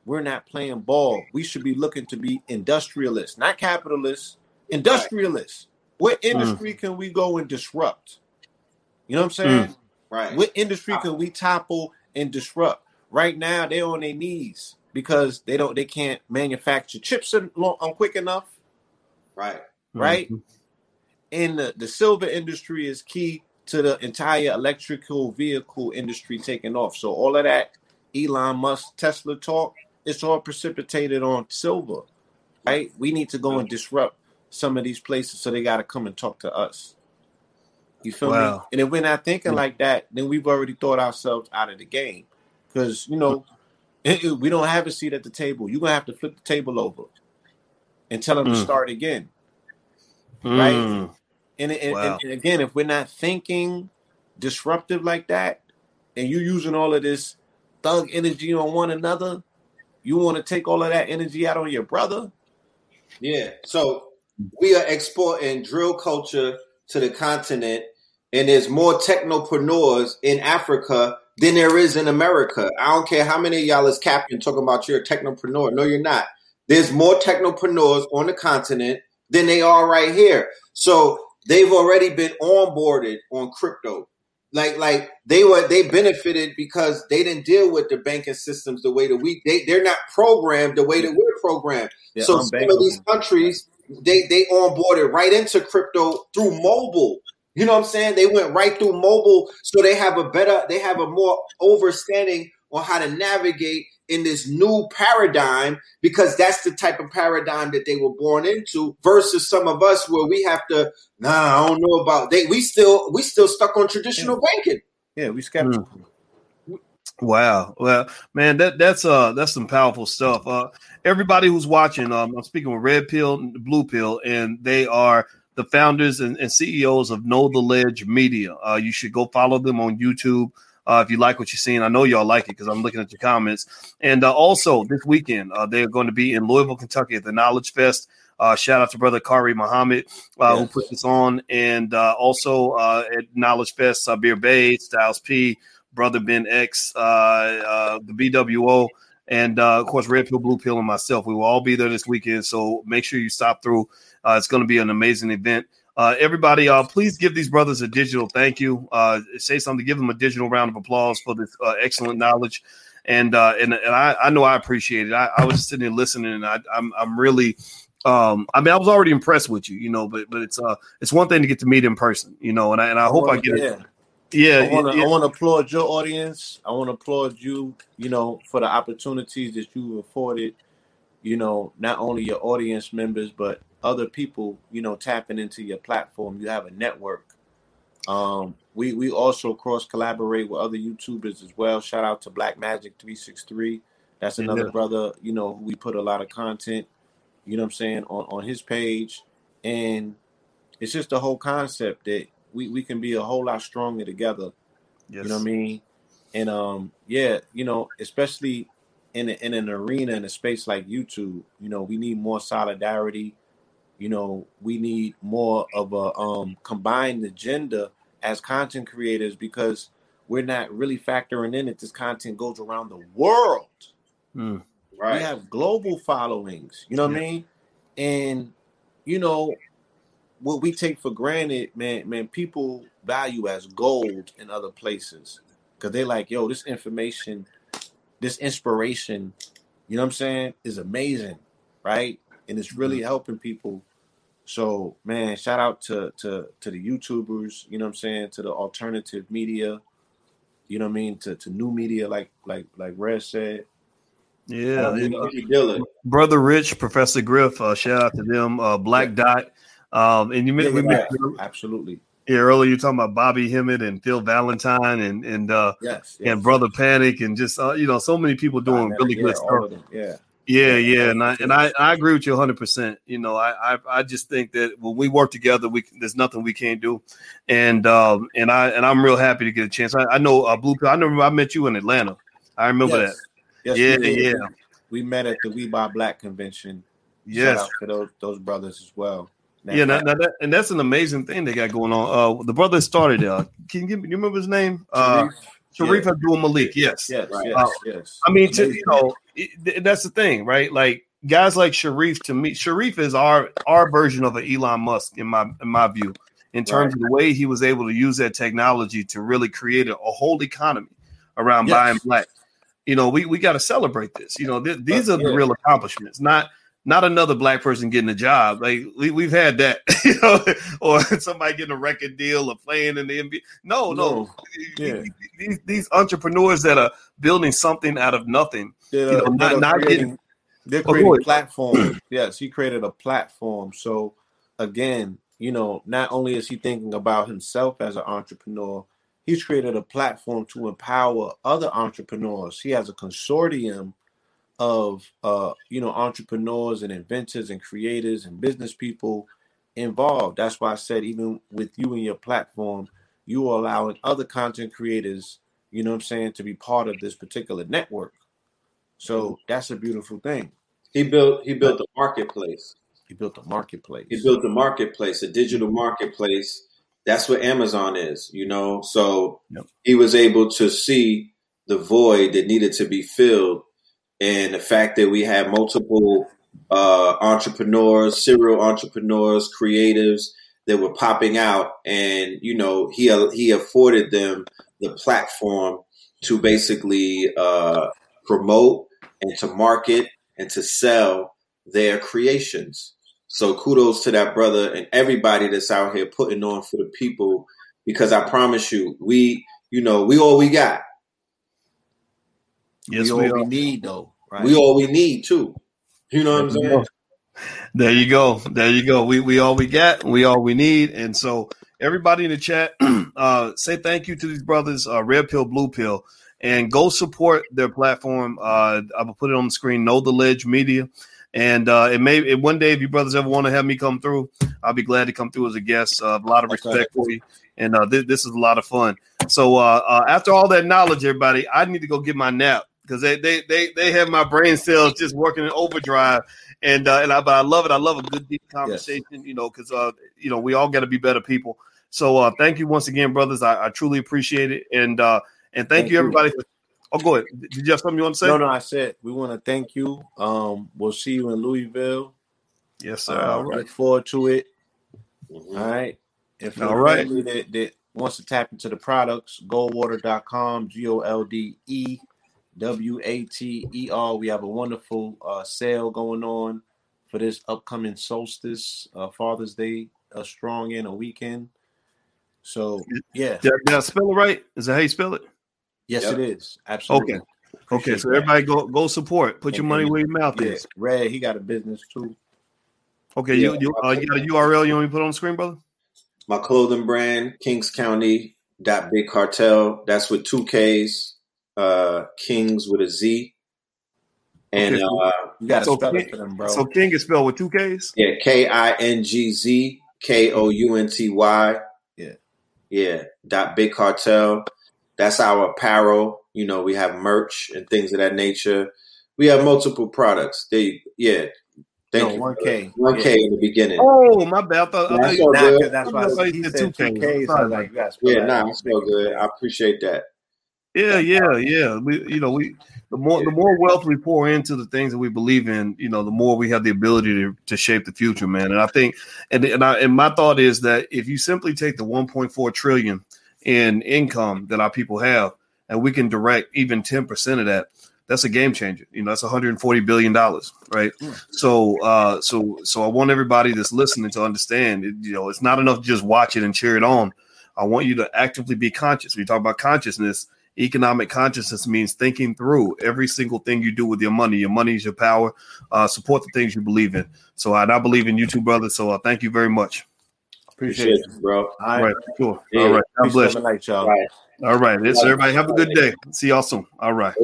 we're not playing ball. We should be looking to be industrialists, not capitalists, industrialists. What mm. industry mm. can we go and disrupt? You know what I'm saying? Mm. Right. What industry can we topple and disrupt? Right now, they're on their knees because they don't, they can't manufacture chips on, on quick enough. Right. Right. Mm-hmm. And the, the silver industry is key to the entire electrical vehicle industry taking off. So all of that Elon Musk Tesla talk it's all precipitated on silver, right? We need to go and disrupt some of these places, so they got to come and talk to us. You feel wow. me? And if we're not thinking like that, then we've already thought ourselves out of the game, because you know we don't have a seat at the table. You're gonna have to flip the table over and tell them mm. to start again, mm. right? And, and, wow. and, and again, if we're not thinking disruptive like that, and you're using all of this thug energy on one another, you want to take all of that energy out on your brother? Yeah. So we are exporting drill culture to the continent, and there's more technopreneurs in Africa than there is in America. I don't care how many of y'all is capping talking about you're a technopreneur. No, you're not. There's more technopreneurs on the continent than they are right here. So they've already been onboarded on crypto like like they were they benefited because they didn't deal with the banking systems the way that we they they're not programmed the way that we're programmed. So some of these countries they they onboarded right into crypto through mobile. You know what I'm saying? They went right through mobile, so they have a better they have a more understanding on how to navigate in this new paradigm because that's the type of paradigm that they were born into versus some of us where we have to nah i don't know about they we still we still stuck on traditional yeah. banking yeah we skeptical mm. Wow. Well, man, that that's uh that's some powerful stuff. Uh everybody who's watching, um, I'm speaking with Red Pill and Blue Pill, and they are the founders and, and CEOs of Know the Ledge Media. Uh, you should go follow them on YouTube. Uh, if you like what you're seeing, I know y'all like it because I'm looking at your comments. And uh, also this weekend, uh, they're going to be in Louisville, Kentucky at the Knowledge Fest. Uh, shout out to brother Kari Muhammad uh, yes. who put this on, and uh, also uh, at Knowledge Fest, Sabir Bey, Styles P, brother Ben X, uh, uh, the BWO, and of course Red Pill, Blue Pill, and myself. We will all be there this weekend, so make sure you stop through. it's going to be an amazing event. Everybody, please give these brothers a digital thank you. say something, give them a digital round of applause for this excellent knowledge and uh, and and I, I know I appreciate it. I, I was just sitting there listening, and I, I'm I'm really um, I mean, I was already impressed with you, you know, but but it's uh it's one thing to get to meet in person, you know, and I and I, hope wanna, I get yeah. it. Yeah, I want to yeah. I want to applaud your audience. I want to applaud you, you know, for the opportunities that you afforded. You know, not only your audience members, but other people. You know, tapping into your platform. You have a network. Um, we we also cross collaborate with other YouTubers as well. Shout out to Black Magic three six three. That's another yeah. brother. You know, we put a lot of content you know what I'm saying, on, on his page. And it's just the whole concept that we, we can be a whole lot stronger together. Yes. You know what I mean? And um, yeah, you know, especially in a, in an arena in a space like YouTube, you know, we need more solidarity. You know, we need more of a um combined agenda as content creators because we're not really factoring in that this content goes around the world. Mm. Right. We have global followings. You know what yeah. I mean? And you know what we take for granted, man. Man, people value as gold in other places because they're like, "Yo, this information, this inspiration, you know what I'm saying, is amazing, right? And it's really mm-hmm. helping people." So, man, shout out to to to the YouTubers. You know what I'm saying? To the alternative media. You know what I mean? To to new media, like like like Red said. Yeah, uh, brother Rich, Professor Griff, uh, shout out to them. Uh, Black Dot, um, and you yeah, we yeah, absolutely. Yeah, earlier you talking about Bobby Hemmitt and Phil Valentine and and uh, yes, yes. and Brother Panic and just uh, you know so many people doing really good stuff. Yeah. Yeah, yeah, and I and I, I agree with you 100. percent You know, I, I I just think that when we work together, we there's nothing we can't do, and um and I and I'm real happy to get a chance. I, I know uh, Blue I know I met you in Atlanta. I remember yes. that. Yes, yeah, we yeah. We met at the We Buy Black convention. Yes, Shout to those those brothers as well. yeah, now, now that, and that's an amazing thing they got going on. Uh, the brother started. Uh, can you give me? You remember his name? Uh, Sharif yeah. Abdul Malik. Yes, yes, right. yes, uh, yes. I mean, to, you know, it, that's the thing, right? Like guys like Sharif. To me, Sharif is our our version of an Elon Musk in my in my view, in terms right. of the way he was able to use that technology to really create a, a whole economy around yes. buying black you know, we, we got to celebrate this. You know, th- these are the real accomplishments, not not another black person getting a job. Like we, we've had that, you know, or somebody getting a record deal or playing in the NBA. No, no, no. Yeah. These, these entrepreneurs that are building something out of nothing. Yeah, you know, not, not creating, getting. They're oh, creating oh, platform. yes, he created a platform. So again, you know, not only is he thinking about himself as an entrepreneur, He's created a platform to empower other entrepreneurs. He has a consortium of uh, you know entrepreneurs and inventors and creators and business people involved. That's why I said even with you and your platform, you are allowing other content creators, you know what I'm saying, to be part of this particular network. So that's a beautiful thing. He built he built a marketplace. He built a marketplace. He built a marketplace, a digital marketplace that's what Amazon is, you know. So yep. he was able to see the void that needed to be filled, and the fact that we had multiple uh, entrepreneurs, serial entrepreneurs, creatives that were popping out, and you know, he he afforded them the platform to basically uh, promote and to market and to sell their creations. So kudos to that brother and everybody that's out here putting on for the people because I promise you, we, you know, we all we got. Yes, we, we all we need though. Right? We all we need too. You know what I'm saying? There you go. There you go. We we all we got. We all we need. And so everybody in the chat, uh, say thank you to these brothers, uh, Red Pill, Blue Pill. and go support their platform. Uh, I will put it on the screen. Know the Ledge Media. And uh, it may it, one day, if you brothers ever want to have me come through, I'll be glad to come through as a guest. Uh, a lot of respect okay. for you, and uh, th- this is a lot of fun. So uh, uh, after all that knowledge, everybody, I need to go get my nap because they, they they they have my brain cells just working in overdrive. And uh, and I, but I love it. I love a good deep conversation. Yes. You know, because uh, you know we all got to be better people. So uh, thank you once again, brothers. I, I truly appreciate it, and uh, and thank, thank you everybody. You. Oh, go ahead. Did you have something you want to say? No, no. I said we want to thank you. Um, we'll see you in Louisville. Yes, sir. Uh, all right. Look forward to it. Mm-hmm. All right. If all right. That, that wants to tap into the products, goldewater.com, G O L D E W A T E R. We have a wonderful uh, sale going on for this upcoming solstice, uh, Father's Day, a strong in a weekend. So yeah, did, did I spell it right? Is that how you spell it? Yes, yep. it is. Absolutely. Okay. Appreciate okay, so that. everybody go go support. Put your money where your mouth yeah. is. Red, he got a business too. Okay, yeah. you you, uh, you got a URL you want me to put on the screen, brother? My clothing brand, Kingz Kounty dot Big Cartel. That's with two K's. Uh, Kings with a Z. And okay, so, uh, you got to so spell King, it for them, bro. So King is spelled with two K's. Yeah, K I N G Z K O U N T Y. Yeah, yeah. Dot Big Cartel. That's our apparel. You know, we have merch and things of that nature. We have multiple products. They, yeah. Thank no, you. One K. One K in the beginning. Oh, my bad. I thought, that's so good. That's why I said two K. Like, yeah, nah, that's so good. I appreciate that. Yeah, yeah, yeah. We, you know, we the more the more wealth we pour into the things that we believe in, you know, the more we have the ability to, to shape the future, man. And I think, and and I and my thought is that if you simply take the 1.4 trillion in income that our people have, and we can direct even 10% of that, that's a game changer. You know, that's 140 billion dollars, right? Mm. So, uh, so, so I want everybody that's listening to understand. It, you know, it's not enough to just watch it and cheer it on. I want you to actively be conscious. We talk about consciousness. Economic consciousness means thinking through every single thing you do with your money. Your money is your power. Uh, support the things you believe in. So, I, I believe in you two, brothers. So, uh, thank you very much. Appreciate, Appreciate you, bro. All right, cool. Yeah. All right. God bless. Night, y'all. All right. All right. Yes, everybody have a good day. See y'all soon. All right.